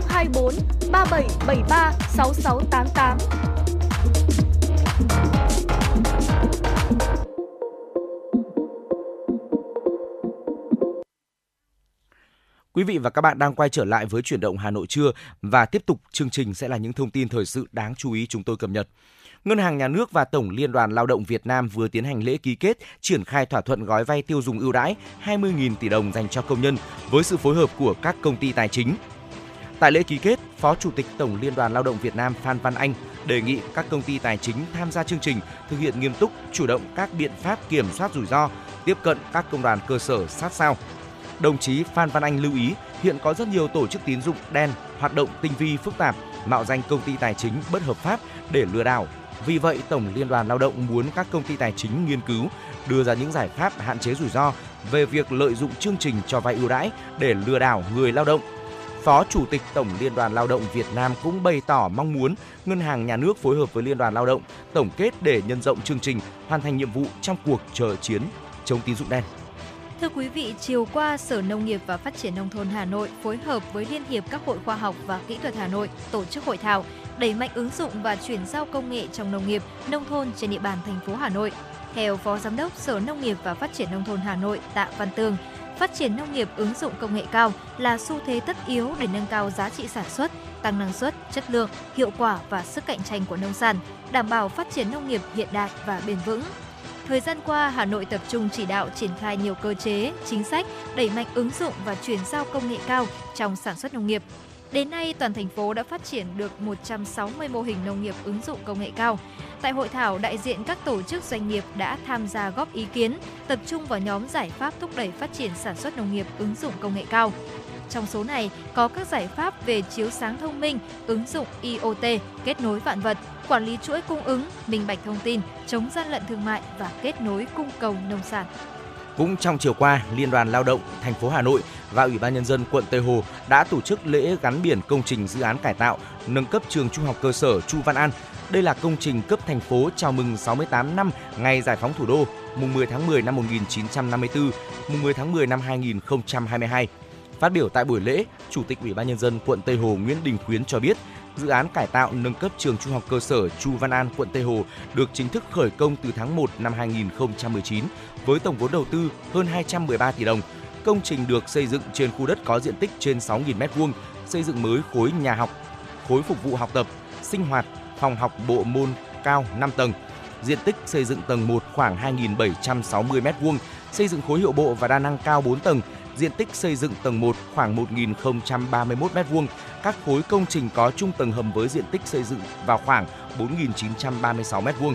024 3773 6688. Quý vị và các bạn đang quay trở lại với chuyển động Hà Nội trưa và tiếp tục chương trình sẽ là những thông tin thời sự đáng chú ý chúng tôi cập nhật. Ngân hàng Nhà nước và Tổng Liên đoàn Lao động Việt Nam vừa tiến hành lễ ký kết triển khai thỏa thuận gói vay tiêu dùng ưu đãi 20.000 tỷ đồng dành cho công nhân với sự phối hợp của các công ty tài chính. Tại lễ ký kết, Phó Chủ tịch Tổng Liên đoàn Lao động Việt Nam Phan Văn Anh đề nghị các công ty tài chính tham gia chương trình thực hiện nghiêm túc, chủ động các biện pháp kiểm soát rủi ro, tiếp cận các công đoàn cơ sở sát sao. Đồng chí Phan Văn Anh lưu ý, hiện có rất nhiều tổ chức tín dụng đen hoạt động tinh vi phức tạp, mạo danh công ty tài chính bất hợp pháp để lừa đảo. Vì vậy, Tổng Liên đoàn Lao động muốn các công ty tài chính nghiên cứu, đưa ra những giải pháp hạn chế rủi ro, về việc lợi dụng chương trình cho vay ưu đãi để lừa đảo người lao động. Phó Chủ tịch Tổng Liên đoàn Lao động Việt Nam cũng bày tỏ mong muốn Ngân hàng Nhà nước phối hợp với Liên đoàn Lao động tổng kết để nhân rộng chương trình hoàn thành nhiệm vụ trong cuộc chờ chiến chống tín dụng đen. Thưa quý vị, chiều qua Sở Nông nghiệp và Phát triển Nông thôn Hà Nội phối hợp với Liên hiệp các hội khoa học và kỹ thuật Hà Nội tổ chức hội thảo đẩy mạnh ứng dụng và chuyển giao công nghệ trong nông nghiệp, nông thôn trên địa bàn thành phố Hà Nội. Theo Phó Giám đốc Sở Nông nghiệp và Phát triển Nông thôn Hà Nội Tạ Văn Tường, phát triển nông nghiệp ứng dụng công nghệ cao là xu thế tất yếu để nâng cao giá trị sản xuất, tăng năng suất, chất lượng, hiệu quả và sức cạnh tranh của nông sản, đảm bảo phát triển nông nghiệp hiện đại và bền vững. Thời gian qua, Hà Nội tập trung chỉ đạo triển khai nhiều cơ chế, chính sách đẩy mạnh ứng dụng và chuyển giao công nghệ cao trong sản xuất nông nghiệp. Đến nay, toàn thành phố đã phát triển được 160 mô hình nông nghiệp ứng dụng công nghệ cao. Tại hội thảo, đại diện các tổ chức doanh nghiệp đã tham gia góp ý kiến, tập trung vào nhóm giải pháp thúc đẩy phát triển sản xuất nông nghiệp ứng dụng công nghệ cao. Trong số này có các giải pháp về chiếu sáng thông minh, ứng dụng IoT, kết nối vạn vật, quản lý chuỗi cung ứng, minh bạch thông tin, chống gian lận thương mại và kết nối cung cầu nông sản. Cũng trong chiều qua, Liên đoàn Lao động thành phố Hà Nội và Ủy ban nhân dân quận Tây Hồ đã tổ chức lễ gắn biển công trình dự án cải tạo nâng cấp trường Trung học cơ sở Chu Văn An. Đây là công trình cấp thành phố chào mừng 68 năm ngày giải phóng thủ đô, mùng 10 tháng 10 năm 1954, mùng 10 tháng 10 năm 2022. Phát biểu tại buổi lễ, Chủ tịch Ủy ban nhân dân quận Tây Hồ Nguyễn Đình Khuyến cho biết, dự án cải tạo nâng cấp trường Trung học cơ sở Chu Văn An, quận Tây Hồ được chính thức khởi công từ tháng 1 năm 2019 với tổng vốn đầu tư hơn 213 tỷ đồng. Công trình được xây dựng trên khu đất có diện tích trên 6.000 m2, xây dựng mới khối nhà học, khối phục vụ học tập, sinh hoạt, phòng học bộ môn cao 5 tầng. Diện tích xây dựng tầng 1 khoảng 2.760 m2, xây dựng khối hiệu bộ và đa năng cao 4 tầng, diện tích xây dựng tầng 1 khoảng 1.031 m2. Các khối công trình có chung tầng hầm với diện tích xây dựng vào khoảng 4.936 m2.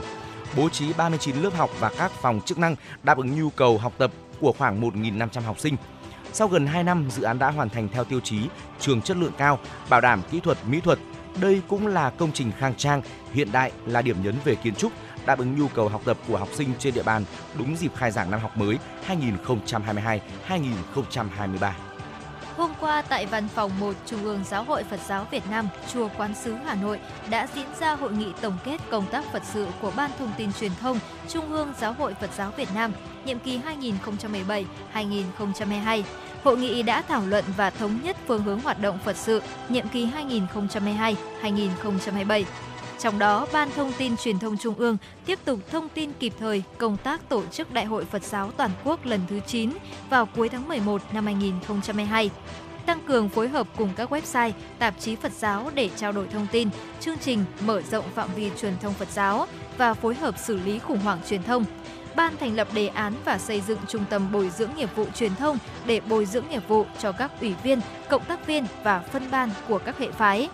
Bố trí 39 lớp học và các phòng chức năng đáp ứng nhu cầu học tập của khoảng 1.500 học sinh. Sau gần 2 năm, dự án đã hoàn thành theo tiêu chí trường chất lượng cao, bảo đảm kỹ thuật mỹ thuật. Đây cũng là công trình khang trang, hiện đại là điểm nhấn về kiến trúc, đáp ứng nhu cầu học tập của học sinh trên địa bàn đúng dịp khai giảng năm học mới 2022-2023. Hôm qua tại Văn phòng 1 Trung ương Giáo hội Phật giáo Việt Nam, Chùa Quán Sứ Hà Nội đã diễn ra hội nghị tổng kết công tác Phật sự của Ban Thông tin Truyền thông Trung ương Giáo hội Phật giáo Việt Nam nhiệm kỳ 2017-2022. Hội nghị đã thảo luận và thống nhất phương hướng hoạt động Phật sự nhiệm kỳ 2022-2027. Trong đó, Ban Thông tin Truyền thông Trung ương tiếp tục thông tin kịp thời công tác tổ chức Đại hội Phật giáo Toàn quốc lần thứ 9 vào cuối tháng 11 năm 2022 tăng cường phối hợp cùng các website, tạp chí Phật giáo để trao đổi thông tin, chương trình mở rộng phạm vi truyền thông Phật giáo và phối hợp xử lý khủng hoảng truyền thông. Ban thành lập đề án và xây dựng trung tâm bồi dưỡng nghiệp vụ truyền thông để bồi dưỡng nghiệp vụ cho các ủy viên, cộng tác viên và phân ban của các hệ phái.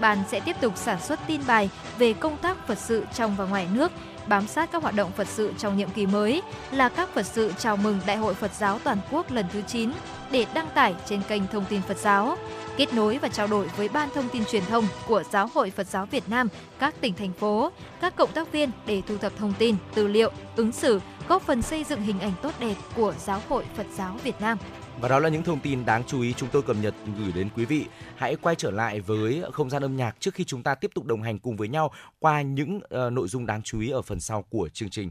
Ban sẽ tiếp tục sản xuất tin bài về công tác Phật sự trong và ngoài nước, bám sát các hoạt động Phật sự trong nhiệm kỳ mới là các Phật sự chào mừng Đại hội Phật giáo toàn quốc lần thứ 9 để đăng tải trên kênh thông tin Phật giáo, kết nối và trao đổi với Ban thông tin truyền thông của Giáo hội Phật giáo Việt Nam, các tỉnh thành phố, các cộng tác viên để thu thập thông tin, tư liệu, ứng xử, góp phần xây dựng hình ảnh tốt đẹp của Giáo hội Phật giáo Việt Nam. Và đó là những thông tin đáng chú ý chúng tôi cập nhật gửi đến quý vị. Hãy quay trở lại với không gian âm nhạc trước khi chúng ta tiếp tục đồng hành cùng với nhau qua những uh, nội dung đáng chú ý ở phần sau của chương trình.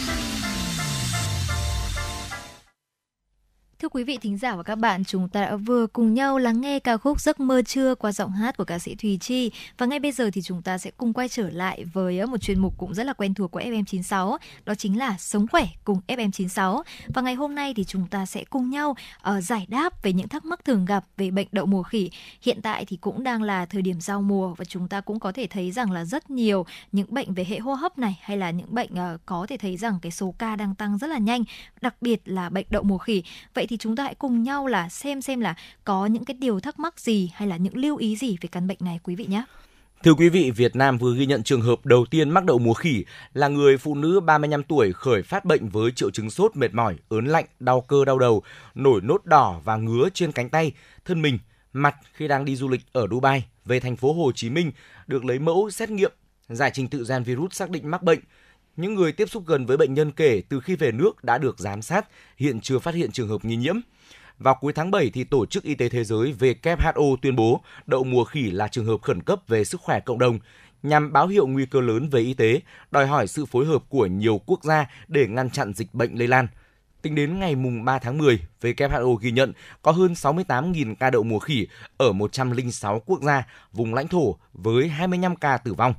Thưa quý vị thính giả và các bạn, chúng ta đã vừa cùng nhau lắng nghe ca khúc Giấc mơ trưa qua giọng hát của ca sĩ Thùy Chi và ngay bây giờ thì chúng ta sẽ cùng quay trở lại với ờ, một chuyên mục cũng rất là quen thuộc của FM96, đó chính là Sống khỏe cùng FM96. Và ngày hôm nay thì chúng ta sẽ cùng nhau uh, giải đáp về những thắc mắc thường gặp về bệnh đậu mùa khỉ. Hiện tại thì cũng đang là thời điểm giao mùa và chúng ta cũng có thể thấy rằng là rất nhiều những bệnh về hệ hô hấp này hay là những bệnh uh, có thể thấy rằng cái số ca đang tăng rất là nhanh, đặc biệt là bệnh đậu mùa khỉ. Vậy thì chúng ta hãy cùng nhau là xem xem là có những cái điều thắc mắc gì hay là những lưu ý gì về căn bệnh này quý vị nhé. Thưa quý vị, Việt Nam vừa ghi nhận trường hợp đầu tiên mắc đậu mùa khỉ là người phụ nữ 35 tuổi khởi phát bệnh với triệu chứng sốt mệt mỏi, ớn lạnh, đau cơ đau đầu, nổi nốt đỏ và ngứa trên cánh tay, thân mình mặt khi đang đi du lịch ở Dubai về thành phố Hồ Chí Minh được lấy mẫu xét nghiệm giải trình tự gen virus xác định mắc bệnh. Những người tiếp xúc gần với bệnh nhân kể từ khi về nước đã được giám sát, hiện chưa phát hiện trường hợp nghi nhiễm. Vào cuối tháng 7 thì Tổ chức Y tế Thế giới WHO tuyên bố đậu mùa khỉ là trường hợp khẩn cấp về sức khỏe cộng đồng nhằm báo hiệu nguy cơ lớn về y tế, đòi hỏi sự phối hợp của nhiều quốc gia để ngăn chặn dịch bệnh lây lan. Tính đến ngày mùng 3 tháng 10, WHO ghi nhận có hơn 68.000 ca đậu mùa khỉ ở 106 quốc gia, vùng lãnh thổ với 25 ca tử vong.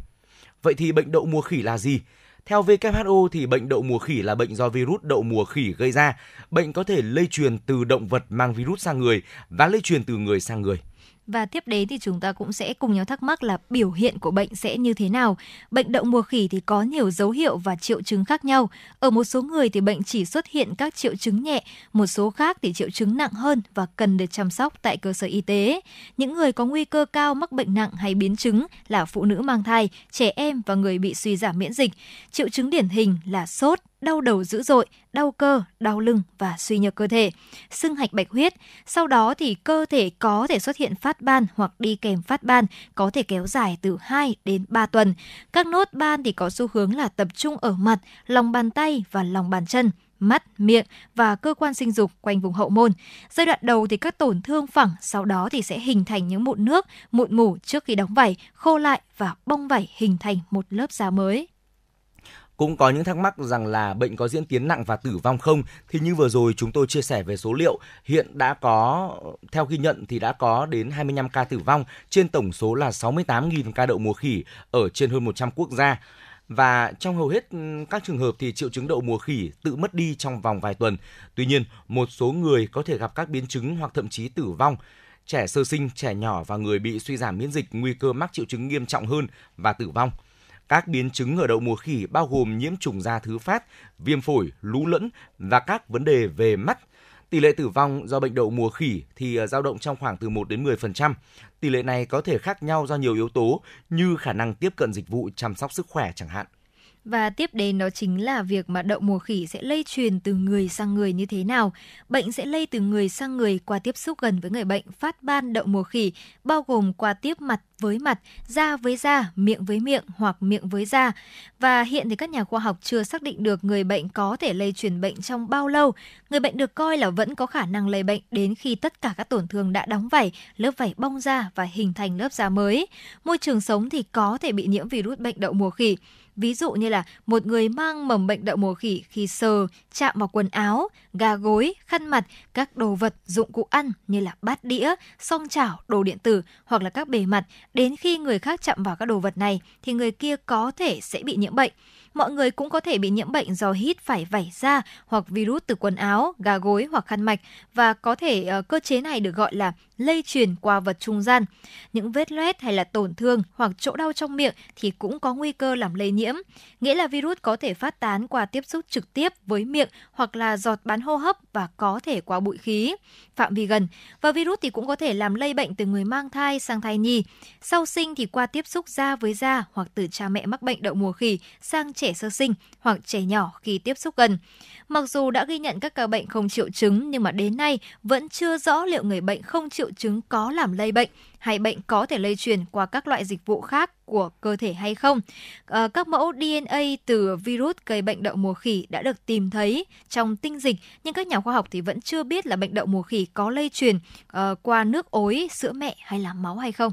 Vậy thì bệnh đậu mùa khỉ là gì? Theo WHO thì bệnh đậu mùa khỉ là bệnh do virus đậu mùa khỉ gây ra. Bệnh có thể lây truyền từ động vật mang virus sang người và lây truyền từ người sang người. Và tiếp đến thì chúng ta cũng sẽ cùng nhau thắc mắc là biểu hiện của bệnh sẽ như thế nào. Bệnh đậu mùa khỉ thì có nhiều dấu hiệu và triệu chứng khác nhau. Ở một số người thì bệnh chỉ xuất hiện các triệu chứng nhẹ, một số khác thì triệu chứng nặng hơn và cần được chăm sóc tại cơ sở y tế. Những người có nguy cơ cao mắc bệnh nặng hay biến chứng là phụ nữ mang thai, trẻ em và người bị suy giảm miễn dịch. Triệu chứng điển hình là sốt, đau đầu dữ dội, đau cơ, đau lưng và suy nhược cơ thể, sưng hạch bạch huyết. Sau đó thì cơ thể có thể xuất hiện phát ban hoặc đi kèm phát ban, có thể kéo dài từ 2 đến 3 tuần. Các nốt ban thì có xu hướng là tập trung ở mặt, lòng bàn tay và lòng bàn chân mắt, miệng và cơ quan sinh dục quanh vùng hậu môn. Giai đoạn đầu thì các tổn thương phẳng, sau đó thì sẽ hình thành những mụn nước, mụn mủ trước khi đóng vảy, khô lại và bong vảy hình thành một lớp da mới cũng có những thắc mắc rằng là bệnh có diễn tiến nặng và tử vong không thì như vừa rồi chúng tôi chia sẻ về số liệu hiện đã có theo ghi nhận thì đã có đến 25 ca tử vong trên tổng số là 68.000 ca đậu mùa khỉ ở trên hơn 100 quốc gia và trong hầu hết các trường hợp thì triệu chứng đậu mùa khỉ tự mất đi trong vòng vài tuần. Tuy nhiên, một số người có thể gặp các biến chứng hoặc thậm chí tử vong. Trẻ sơ sinh, trẻ nhỏ và người bị suy giảm miễn dịch nguy cơ mắc triệu chứng nghiêm trọng hơn và tử vong. Các biến chứng ở đậu mùa khỉ bao gồm nhiễm trùng da thứ phát, viêm phổi, lú lẫn và các vấn đề về mắt. Tỷ lệ tử vong do bệnh đậu mùa khỉ thì à, dao động trong khoảng từ 1 đến 10%. Tỷ lệ này có thể khác nhau do nhiều yếu tố như khả năng tiếp cận dịch vụ chăm sóc sức khỏe chẳng hạn. Và tiếp đến đó chính là việc mà đậu mùa khỉ sẽ lây truyền từ người sang người như thế nào. Bệnh sẽ lây từ người sang người qua tiếp xúc gần với người bệnh phát ban đậu mùa khỉ, bao gồm qua tiếp mặt với mặt, da với da, miệng với miệng hoặc miệng với da. Và hiện thì các nhà khoa học chưa xác định được người bệnh có thể lây truyền bệnh trong bao lâu. Người bệnh được coi là vẫn có khả năng lây bệnh đến khi tất cả các tổn thương đã đóng vảy, lớp vảy bong ra và hình thành lớp da mới. Môi trường sống thì có thể bị nhiễm virus bệnh đậu mùa khỉ. Ví dụ như là một người mang mầm bệnh đậu mùa khỉ khi sờ, chạm vào quần áo, gà gối, khăn mặt, các đồ vật, dụng cụ ăn như là bát đĩa, song chảo, đồ điện tử hoặc là các bề mặt, đến khi người khác chạm vào các đồ vật này thì người kia có thể sẽ bị nhiễm bệnh mọi người cũng có thể bị nhiễm bệnh do hít phải vảy da hoặc virus từ quần áo, gà gối hoặc khăn mạch và có thể uh, cơ chế này được gọi là lây truyền qua vật trung gian. Những vết loét hay là tổn thương hoặc chỗ đau trong miệng thì cũng có nguy cơ làm lây nhiễm, nghĩa là virus có thể phát tán qua tiếp xúc trực tiếp với miệng hoặc là giọt bán hô hấp và có thể qua bụi khí, phạm vi gần. Và virus thì cũng có thể làm lây bệnh từ người mang thai sang thai nhi. Sau sinh thì qua tiếp xúc da với da hoặc từ cha mẹ mắc bệnh đậu mùa khỉ sang trẻ sơ sinh hoặc trẻ nhỏ khi tiếp xúc gần. Mặc dù đã ghi nhận các ca bệnh không triệu chứng nhưng mà đến nay vẫn chưa rõ liệu người bệnh không triệu chứng có làm lây bệnh hay bệnh có thể lây truyền qua các loại dịch vụ khác của cơ thể hay không. À, các mẫu DNA từ virus gây bệnh đậu mùa khỉ đã được tìm thấy trong tinh dịch, nhưng các nhà khoa học thì vẫn chưa biết là bệnh đậu mùa khỉ có lây truyền uh, qua nước ối, sữa mẹ hay là máu hay không.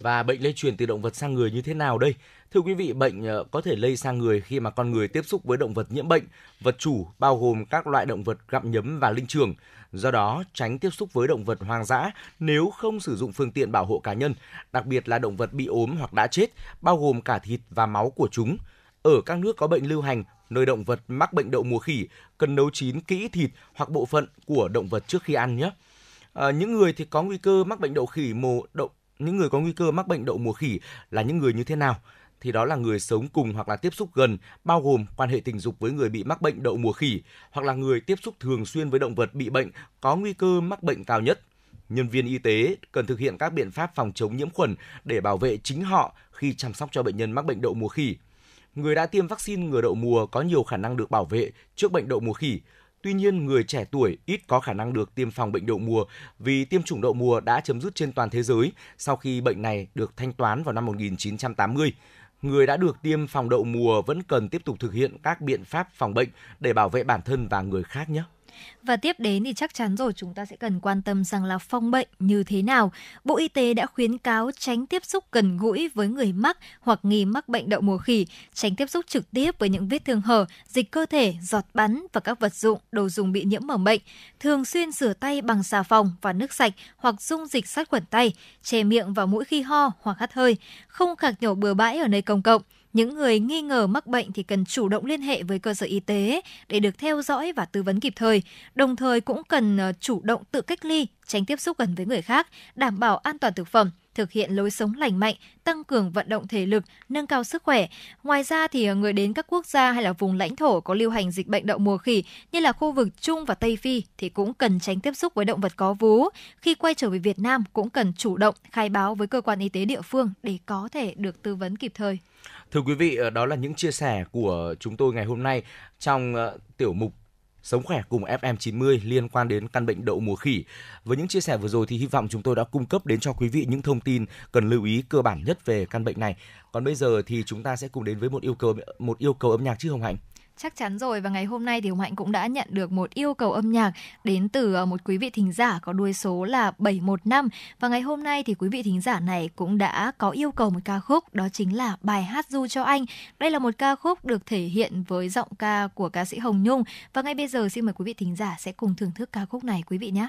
Và bệnh lây truyền từ động vật sang người như thế nào đây? Thưa quý vị, bệnh ờ, có thể lây sang người khi mà con người tiếp xúc với động vật nhiễm bệnh, vật chủ bao gồm các loại động vật gặm nhấm và linh trưởng. Do đó, tránh tiếp xúc với động vật hoang dã nếu không sử dụng phương tiện bảo hộ cá nhân, đặc biệt là động vật bị ốm hoặc đã chết, bao gồm cả thịt và máu của chúng. Ở các nước có bệnh lưu hành, nơi động vật mắc bệnh đậu mùa khỉ, cần nấu chín kỹ thịt hoặc bộ phận của động vật trước khi ăn nhé. À, những người thì có nguy cơ mắc bệnh đậu khỉ mồ đậu những người có nguy cơ mắc bệnh đậu mùa khỉ là những người như thế nào? Thì đó là người sống cùng hoặc là tiếp xúc gần, bao gồm quan hệ tình dục với người bị mắc bệnh đậu mùa khỉ hoặc là người tiếp xúc thường xuyên với động vật bị bệnh có nguy cơ mắc bệnh cao nhất. Nhân viên y tế cần thực hiện các biện pháp phòng chống nhiễm khuẩn để bảo vệ chính họ khi chăm sóc cho bệnh nhân mắc bệnh đậu mùa khỉ. Người đã tiêm vaccine ngừa đậu mùa có nhiều khả năng được bảo vệ trước bệnh đậu mùa khỉ. Tuy nhiên, người trẻ tuổi ít có khả năng được tiêm phòng bệnh đậu mùa vì tiêm chủng đậu mùa đã chấm dứt trên toàn thế giới sau khi bệnh này được thanh toán vào năm 1980 người đã được tiêm phòng đậu mùa vẫn cần tiếp tục thực hiện các biện pháp phòng bệnh để bảo vệ bản thân và người khác nhé. Và tiếp đến thì chắc chắn rồi chúng ta sẽ cần quan tâm rằng là phòng bệnh như thế nào. Bộ Y tế đã khuyến cáo tránh tiếp xúc gần gũi với người mắc hoặc nghi mắc bệnh đậu mùa khỉ, tránh tiếp xúc trực tiếp với những vết thương hở, dịch cơ thể, giọt bắn và các vật dụng, đồ dùng bị nhiễm mầm bệnh. Thường xuyên rửa tay bằng xà phòng và nước sạch hoặc dung dịch sát khuẩn tay, che miệng và mũi khi ho hoặc hắt hơi, không khạc nhổ bừa bãi ở nơi công cộng những người nghi ngờ mắc bệnh thì cần chủ động liên hệ với cơ sở y tế để được theo dõi và tư vấn kịp thời. Đồng thời cũng cần ờ, chủ động tự cách ly, tránh tiếp xúc gần với người khác, đảm bảo an toàn thực phẩm thực hiện lối sống lành mạnh, tăng cường vận động thể lực, nâng cao sức khỏe. Ngoài ra thì ờ, người đến các quốc gia hay là vùng lãnh thổ có lưu hành dịch bệnh đậu mùa khỉ như là khu vực Trung và Tây Phi thì cũng cần tránh tiếp xúc với động vật có vú. Khi quay trở về Việt Nam cũng cần chủ động khai báo với cơ quan y tế địa phương để có thể được tư vấn kịp thời. Thưa quý vị, ờ, đó là những chia sẻ của chúng tôi ngày hôm nay trong ờ, tiểu mục Sống khỏe cùng FM90 liên quan đến căn bệnh đậu mùa khỉ. Với những chia sẻ vừa rồi thì hy vọng chúng tôi đã cung cấp đến cho quý vị những thông tin cần lưu ý cơ bản nhất về căn bệnh này. Còn bây giờ thì chúng ta sẽ cùng đến với một yêu cầu, một yêu cầu âm nhạc chứ Hồng Hạnh. Chắc chắn rồi, và ngày hôm nay thì Hồng Hạnh cũng đã nhận được một yêu cầu âm nhạc đến từ ờ, một quý vị thính giả có đuôi số là 715 và ngày hôm nay thì quý vị thính giả này cũng đã có yêu cầu một ca khúc, đó chính là bài hát du cho anh. Đây là một ca khúc được thể hiện với giọng ca của ca sĩ Hồng Nhung và ngay bây giờ xin mời quý vị thính giả sẽ cùng thưởng thức ca khúc này, quý vị nhé.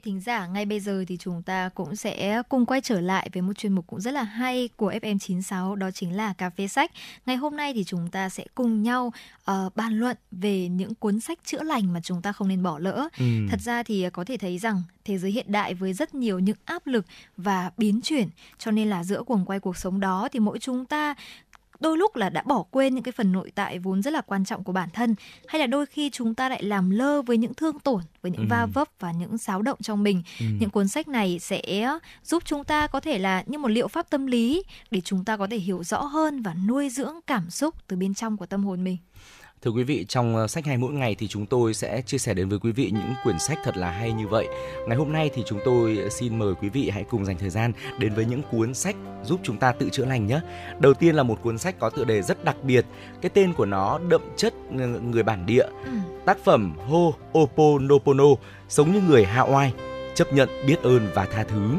Thính giả, ngay bây giờ thì chúng ta cũng sẽ cùng quay trở lại với một chuyên mục cũng rất là hay của FM96 đó chính là cà phê sách. Ngày hôm nay thì chúng ta sẽ cùng nhau uh, bàn luận về những cuốn sách chữa lành mà chúng ta không nên bỏ lỡ. Ừ. Thật ra thì có thể thấy rằng thế giới hiện đại với rất nhiều những áp lực và biến chuyển cho nên là giữa cuồng quay cuộc sống đó thì mỗi chúng ta đôi lúc là đã bỏ quên những cái phần nội tại vốn rất là quan trọng của bản thân hay là đôi khi chúng ta lại làm lơ với những thương tổn với những ừ. va vấp và những xáo động trong mình ừ. những cuốn sách này sẽ giúp chúng ta có thể là như một liệu pháp tâm lý để chúng ta có thể hiểu rõ hơn và nuôi dưỡng cảm xúc từ bên trong của tâm hồn mình Thưa quý vị, trong ờ, sách hay mỗi ngày thì chúng tôi sẽ chia sẻ đến với quý vị những quyển sách thật là hay như vậy. Ngày hôm nay thì chúng tôi xin mời quý vị hãy cùng dành thời gian đến với những cuốn sách giúp chúng ta tự chữa lành nhé. Đầu tiên là một cuốn sách có tựa đề rất đặc biệt, cái tên của nó đậm chất người bản địa. Ừ. Tác phẩm Ho'oponopono, sống như người Hawaii, chấp nhận, biết ơn và tha thứ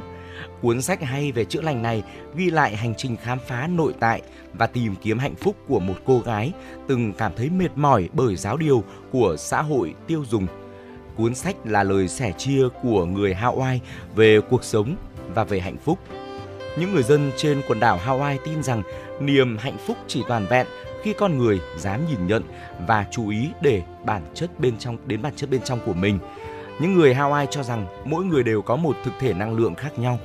Cuốn sách hay về chữa lành này ghi lại hành trình khám phá nội tại và tìm kiếm hạnh phúc của một cô gái từng cảm thấy mệt mỏi bởi giáo điều của xã hội tiêu dùng. Cuốn sách là lời sẻ chia của người Hawaii về cuộc sống và về hạnh phúc. Những người dân trên quần đảo Hawaii tin rằng niềm hạnh phúc chỉ toàn vẹn khi con người dám nhìn nhận và chú ý để bản chất bên trong, đến bản chất bên trong của mình. Những người Hawaii cho rằng mỗi người đều có một thực thể năng lượng khác nhau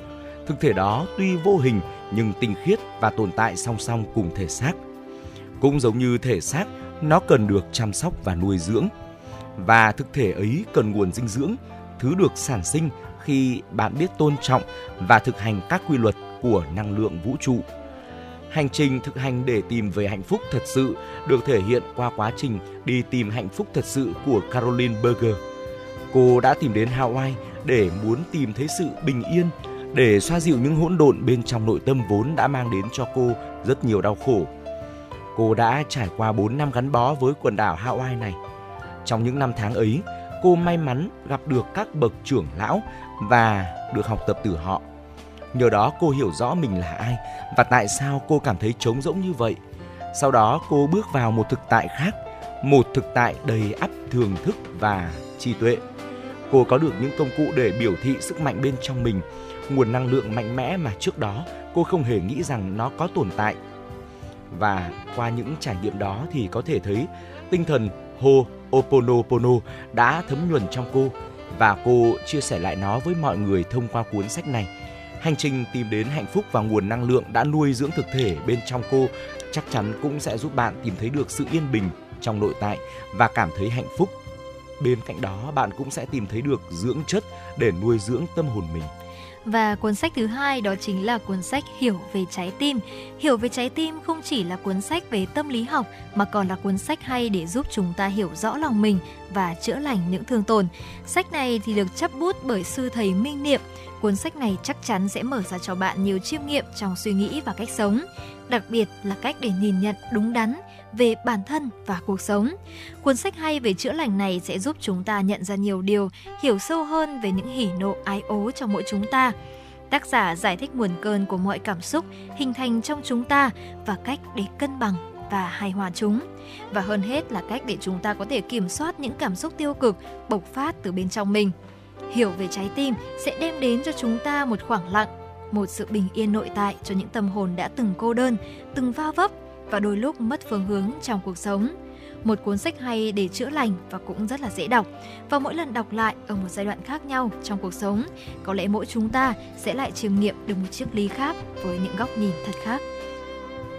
Thực thể đó tuy vô hình nhưng tinh khiết và tồn tại song song cùng thể xác. Cũng giống như thể xác, nó cần được chăm sóc và nuôi dưỡng. Và thực thể ấy cần nguồn dinh dưỡng, thứ được sản sinh khi bạn biết tôn trọng và thực hành các quy luật của năng lượng vũ trụ. Hành trình thực hành để tìm về hạnh phúc thật sự được thể hiện qua quá trình đi tìm hạnh phúc thật sự của Caroline Berger. Cô đã tìm đến Hawaii để muốn tìm thấy sự bình yên, để xoa dịu những hỗn độn bên trong nội tâm vốn đã mang đến cho cô rất nhiều đau khổ. Cô đã trải qua 4 năm gắn bó với quần đảo Hawaii này. Trong những năm tháng ấy, cô may mắn gặp được các bậc trưởng lão và được học tập từ họ. Nhờ đó cô hiểu rõ mình là ai và tại sao cô cảm thấy trống rỗng như vậy. Sau đó cô bước vào một thực tại khác, một thực tại đầy ắp thường thức và trí tuệ. Cô có được những công cụ để biểu thị sức mạnh bên trong mình, nguồn năng lượng mạnh mẽ mà trước đó cô không hề nghĩ rằng nó có tồn tại. Và qua những trải nghiệm đó thì có thể thấy tinh thần Ho Oponopono đã thấm nhuần trong cô và cô chia sẻ lại nó với mọi người thông qua cuốn sách này. Hành trình tìm đến hạnh phúc và nguồn năng lượng đã nuôi dưỡng thực thể bên trong cô chắc chắn cũng sẽ giúp bạn tìm thấy được sự yên bình trong nội tại và cảm thấy hạnh phúc. Bên cạnh đó, bạn cũng sẽ tìm thấy được dưỡng chất để nuôi dưỡng tâm hồn mình. Và cuốn sách thứ hai đó chính là cuốn sách Hiểu về trái tim. Hiểu về trái tim không chỉ là cuốn sách về tâm lý học mà còn là cuốn sách hay để giúp chúng ta hiểu rõ lòng mình và chữa lành những thương tổn. Sách này thì được chấp bút bởi sư thầy Minh Niệm. Cuốn sách này chắc chắn sẽ mở ra cho bạn nhiều chiêm nghiệm trong suy nghĩ và cách sống, đặc biệt là cách để nhìn nhận đúng đắn về bản thân và cuộc sống. Cuốn sách hay về chữa lành này sẽ giúp chúng ta nhận ra nhiều điều, hiểu sâu hơn về những hỉ nộ ái ố trong mỗi chúng ta. Tác giả giải thích nguồn cơn của mọi cảm xúc hình thành trong chúng ta và cách để cân bằng và hài hòa chúng. Và hơn hết là cách để chúng ta có thể kiểm soát những cảm xúc tiêu cực bộc phát từ bên trong mình. Hiểu về trái tim sẽ đem đến cho chúng ta một khoảng lặng, một sự bình yên nội tại cho những tâm hồn đã từng cô đơn, từng va vấp và đôi lúc mất phương hướng trong cuộc sống. Một cuốn sách hay để chữa lành và cũng rất là dễ đọc. Và mỗi lần đọc lại ở một giai đoạn khác nhau trong cuộc sống, có lẽ mỗi chúng ta sẽ lại chiêm nghiệm được một chiếc ly khác với những góc nhìn thật khác.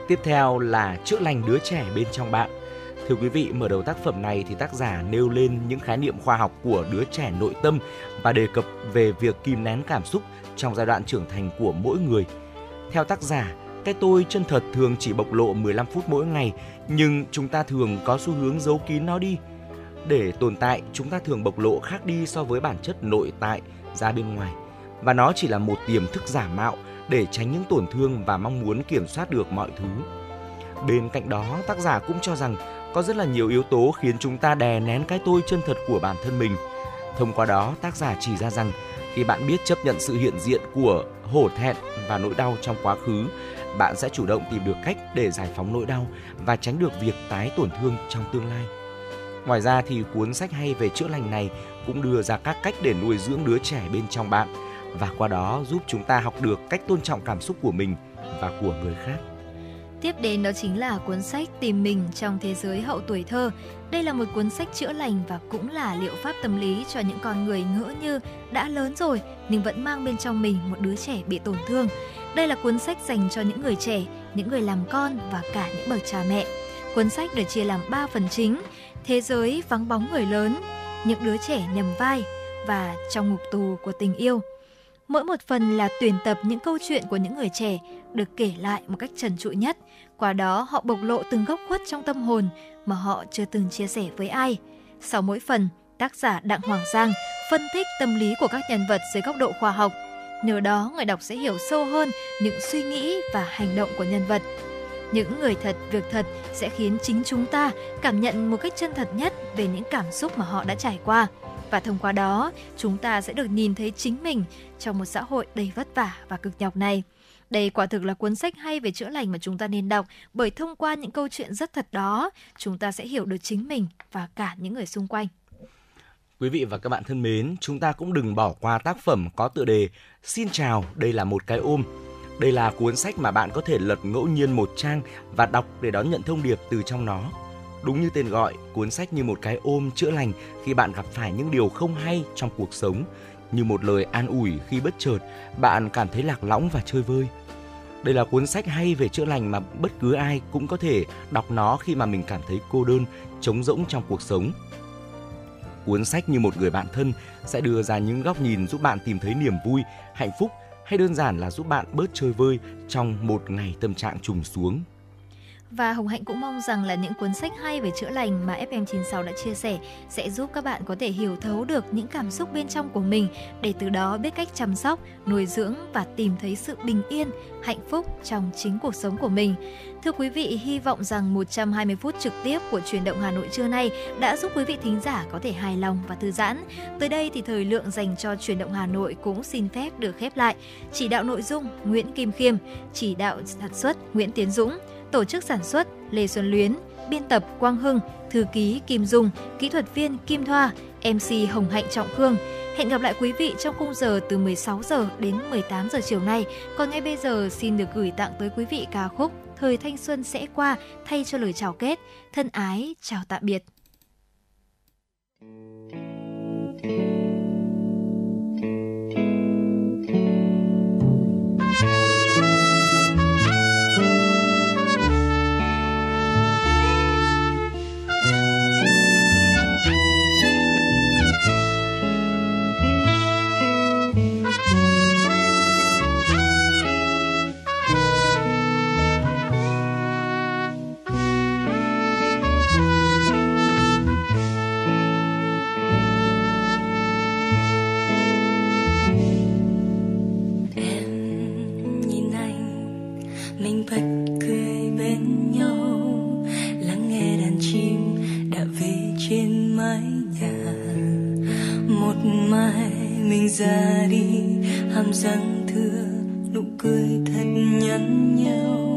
Tiếp theo là chữa lành đứa trẻ bên trong bạn. Thưa quý vị, mở đầu tác phẩm này thì tác giả nêu lên những khái niệm khoa học của đứa trẻ nội tâm và đề cập về việc kìm nén cảm xúc trong giai đoạn trưởng thành của mỗi người. Theo tác giả, cái tôi chân thật thường chỉ bộc lộ 15 phút mỗi ngày, nhưng chúng ta thường có xu hướng giấu kín nó đi. Để tồn tại, chúng ta thường bộc lộ khác đi so với bản chất nội tại ra bên ngoài. Và nó chỉ là một tiềm thức giả mạo để tránh những tổn thương và mong muốn kiểm soát được mọi thứ. Bên cạnh đó, tác giả cũng cho rằng có rất là nhiều yếu tố khiến chúng ta đè nén cái tôi chân thật của bản thân mình. Thông qua đó, tác giả chỉ ra rằng khi bạn biết chấp nhận sự hiện diện của hổ thẹn và nỗi đau trong quá khứ bạn sẽ chủ động tìm được cách để giải phóng nỗi đau và tránh được việc tái tổn thương trong tương lai. Ngoài ra thì cuốn sách hay về chữa lành này cũng đưa ra các cách để nuôi dưỡng đứa trẻ bên trong bạn và qua đó giúp chúng ta học được cách tôn trọng cảm xúc của mình và của người khác. Tiếp đến đó chính là cuốn sách Tìm mình trong thế giới hậu tuổi thơ. Đây là một cuốn sách chữa lành và cũng là liệu pháp tâm lý cho những con người ngỡ như đã lớn rồi nhưng vẫn mang bên trong mình một đứa trẻ bị tổn thương. Đây là cuốn sách dành cho những người trẻ, những người làm con và cả những bậc cha mẹ. Cuốn sách được chia làm 3 phần chính: Thế giới vắng bóng người lớn, những đứa trẻ nhầm vai và trong ngục tù của tình yêu. Mỗi một phần là tuyển tập những câu chuyện của những người trẻ được kể lại một cách trần trụi nhất. Qua đó họ bộc lộ từng góc khuất trong tâm hồn mà họ chưa từng chia sẻ với ai. Sau mỗi phần, tác giả Đặng Hoàng Giang phân tích tâm lý của các nhân vật dưới góc độ khoa học. Nhờ đó người đọc sẽ hiểu sâu hơn những suy nghĩ và hành động của nhân vật. Những người thật, việc thật sẽ khiến chính chúng ta cảm nhận một cách chân thật nhất về những cảm xúc mà họ đã trải qua và thông qua đó chúng ta sẽ được nhìn thấy chính mình trong một xã hội đầy vất vả và cực nhọc này. Đây quả thực là cuốn sách hay về chữa lành mà chúng ta nên đọc bởi thông qua những câu chuyện rất thật đó, chúng ta sẽ hiểu được chính mình và cả những người xung quanh. Quý vị và các bạn thân mến, chúng ta cũng đừng bỏ qua tác phẩm có tựa đề Xin chào, đây là một cái ôm. Đây là cuốn sách mà bạn có thể lật ngẫu nhiên một trang và đọc để đón nhận thông điệp từ trong nó. Đúng như tên gọi, cuốn sách như một cái ôm chữa lành khi bạn gặp phải những điều không hay trong cuộc sống, như một lời an ủi khi bất chợt bạn cảm thấy lạc lõng và chơi vơi. Đây là cuốn sách hay về chữa lành mà bất cứ ai cũng có thể đọc nó khi mà mình cảm thấy cô đơn, trống rỗng trong cuộc sống. Cuốn sách như một người bạn thân sẽ đưa ra những góc nhìn giúp bạn tìm thấy niềm vui, hạnh phúc hay đơn giản là giúp bạn bớt chơi vơi trong một ngày tâm trạng trùng xuống. Và Hồng Hạnh cũng mong rằng là những cuốn sách hay về chữa lành mà FM96 đã chia sẻ sẽ giúp các bạn có thể hiểu thấu được những cảm xúc bên trong của mình để từ đó biết cách chăm sóc, nuôi dưỡng và tìm thấy sự bình yên, hạnh phúc trong chính cuộc sống của mình. Thưa quý vị, hy vọng rằng 120 phút trực tiếp của truyền động Hà Nội trưa nay đã giúp quý vị thính giả có thể hài lòng và thư giãn. Tới đây thì thời lượng dành cho truyền động Hà Nội cũng xin phép được khép lại. Chỉ đạo nội dung Nguyễn Kim Khiêm, chỉ đạo sản xuất Nguyễn Tiến Dũng, tổ chức sản xuất Lê Xuân Luyến, biên tập Quang Hưng, thư ký Kim Dung, kỹ thuật viên Kim Thoa, MC Hồng Hạnh Trọng Khương. Hẹn gặp lại quý vị trong khung giờ từ 16 giờ đến 18 giờ chiều nay. Còn ngay bây giờ xin được gửi tặng tới quý vị ca khúc Thời thanh xuân sẽ qua thay cho lời chào kết. Thân ái, chào tạm biệt. Ra đi. Hàm răng thưa nụ cười thật nhắn nhau.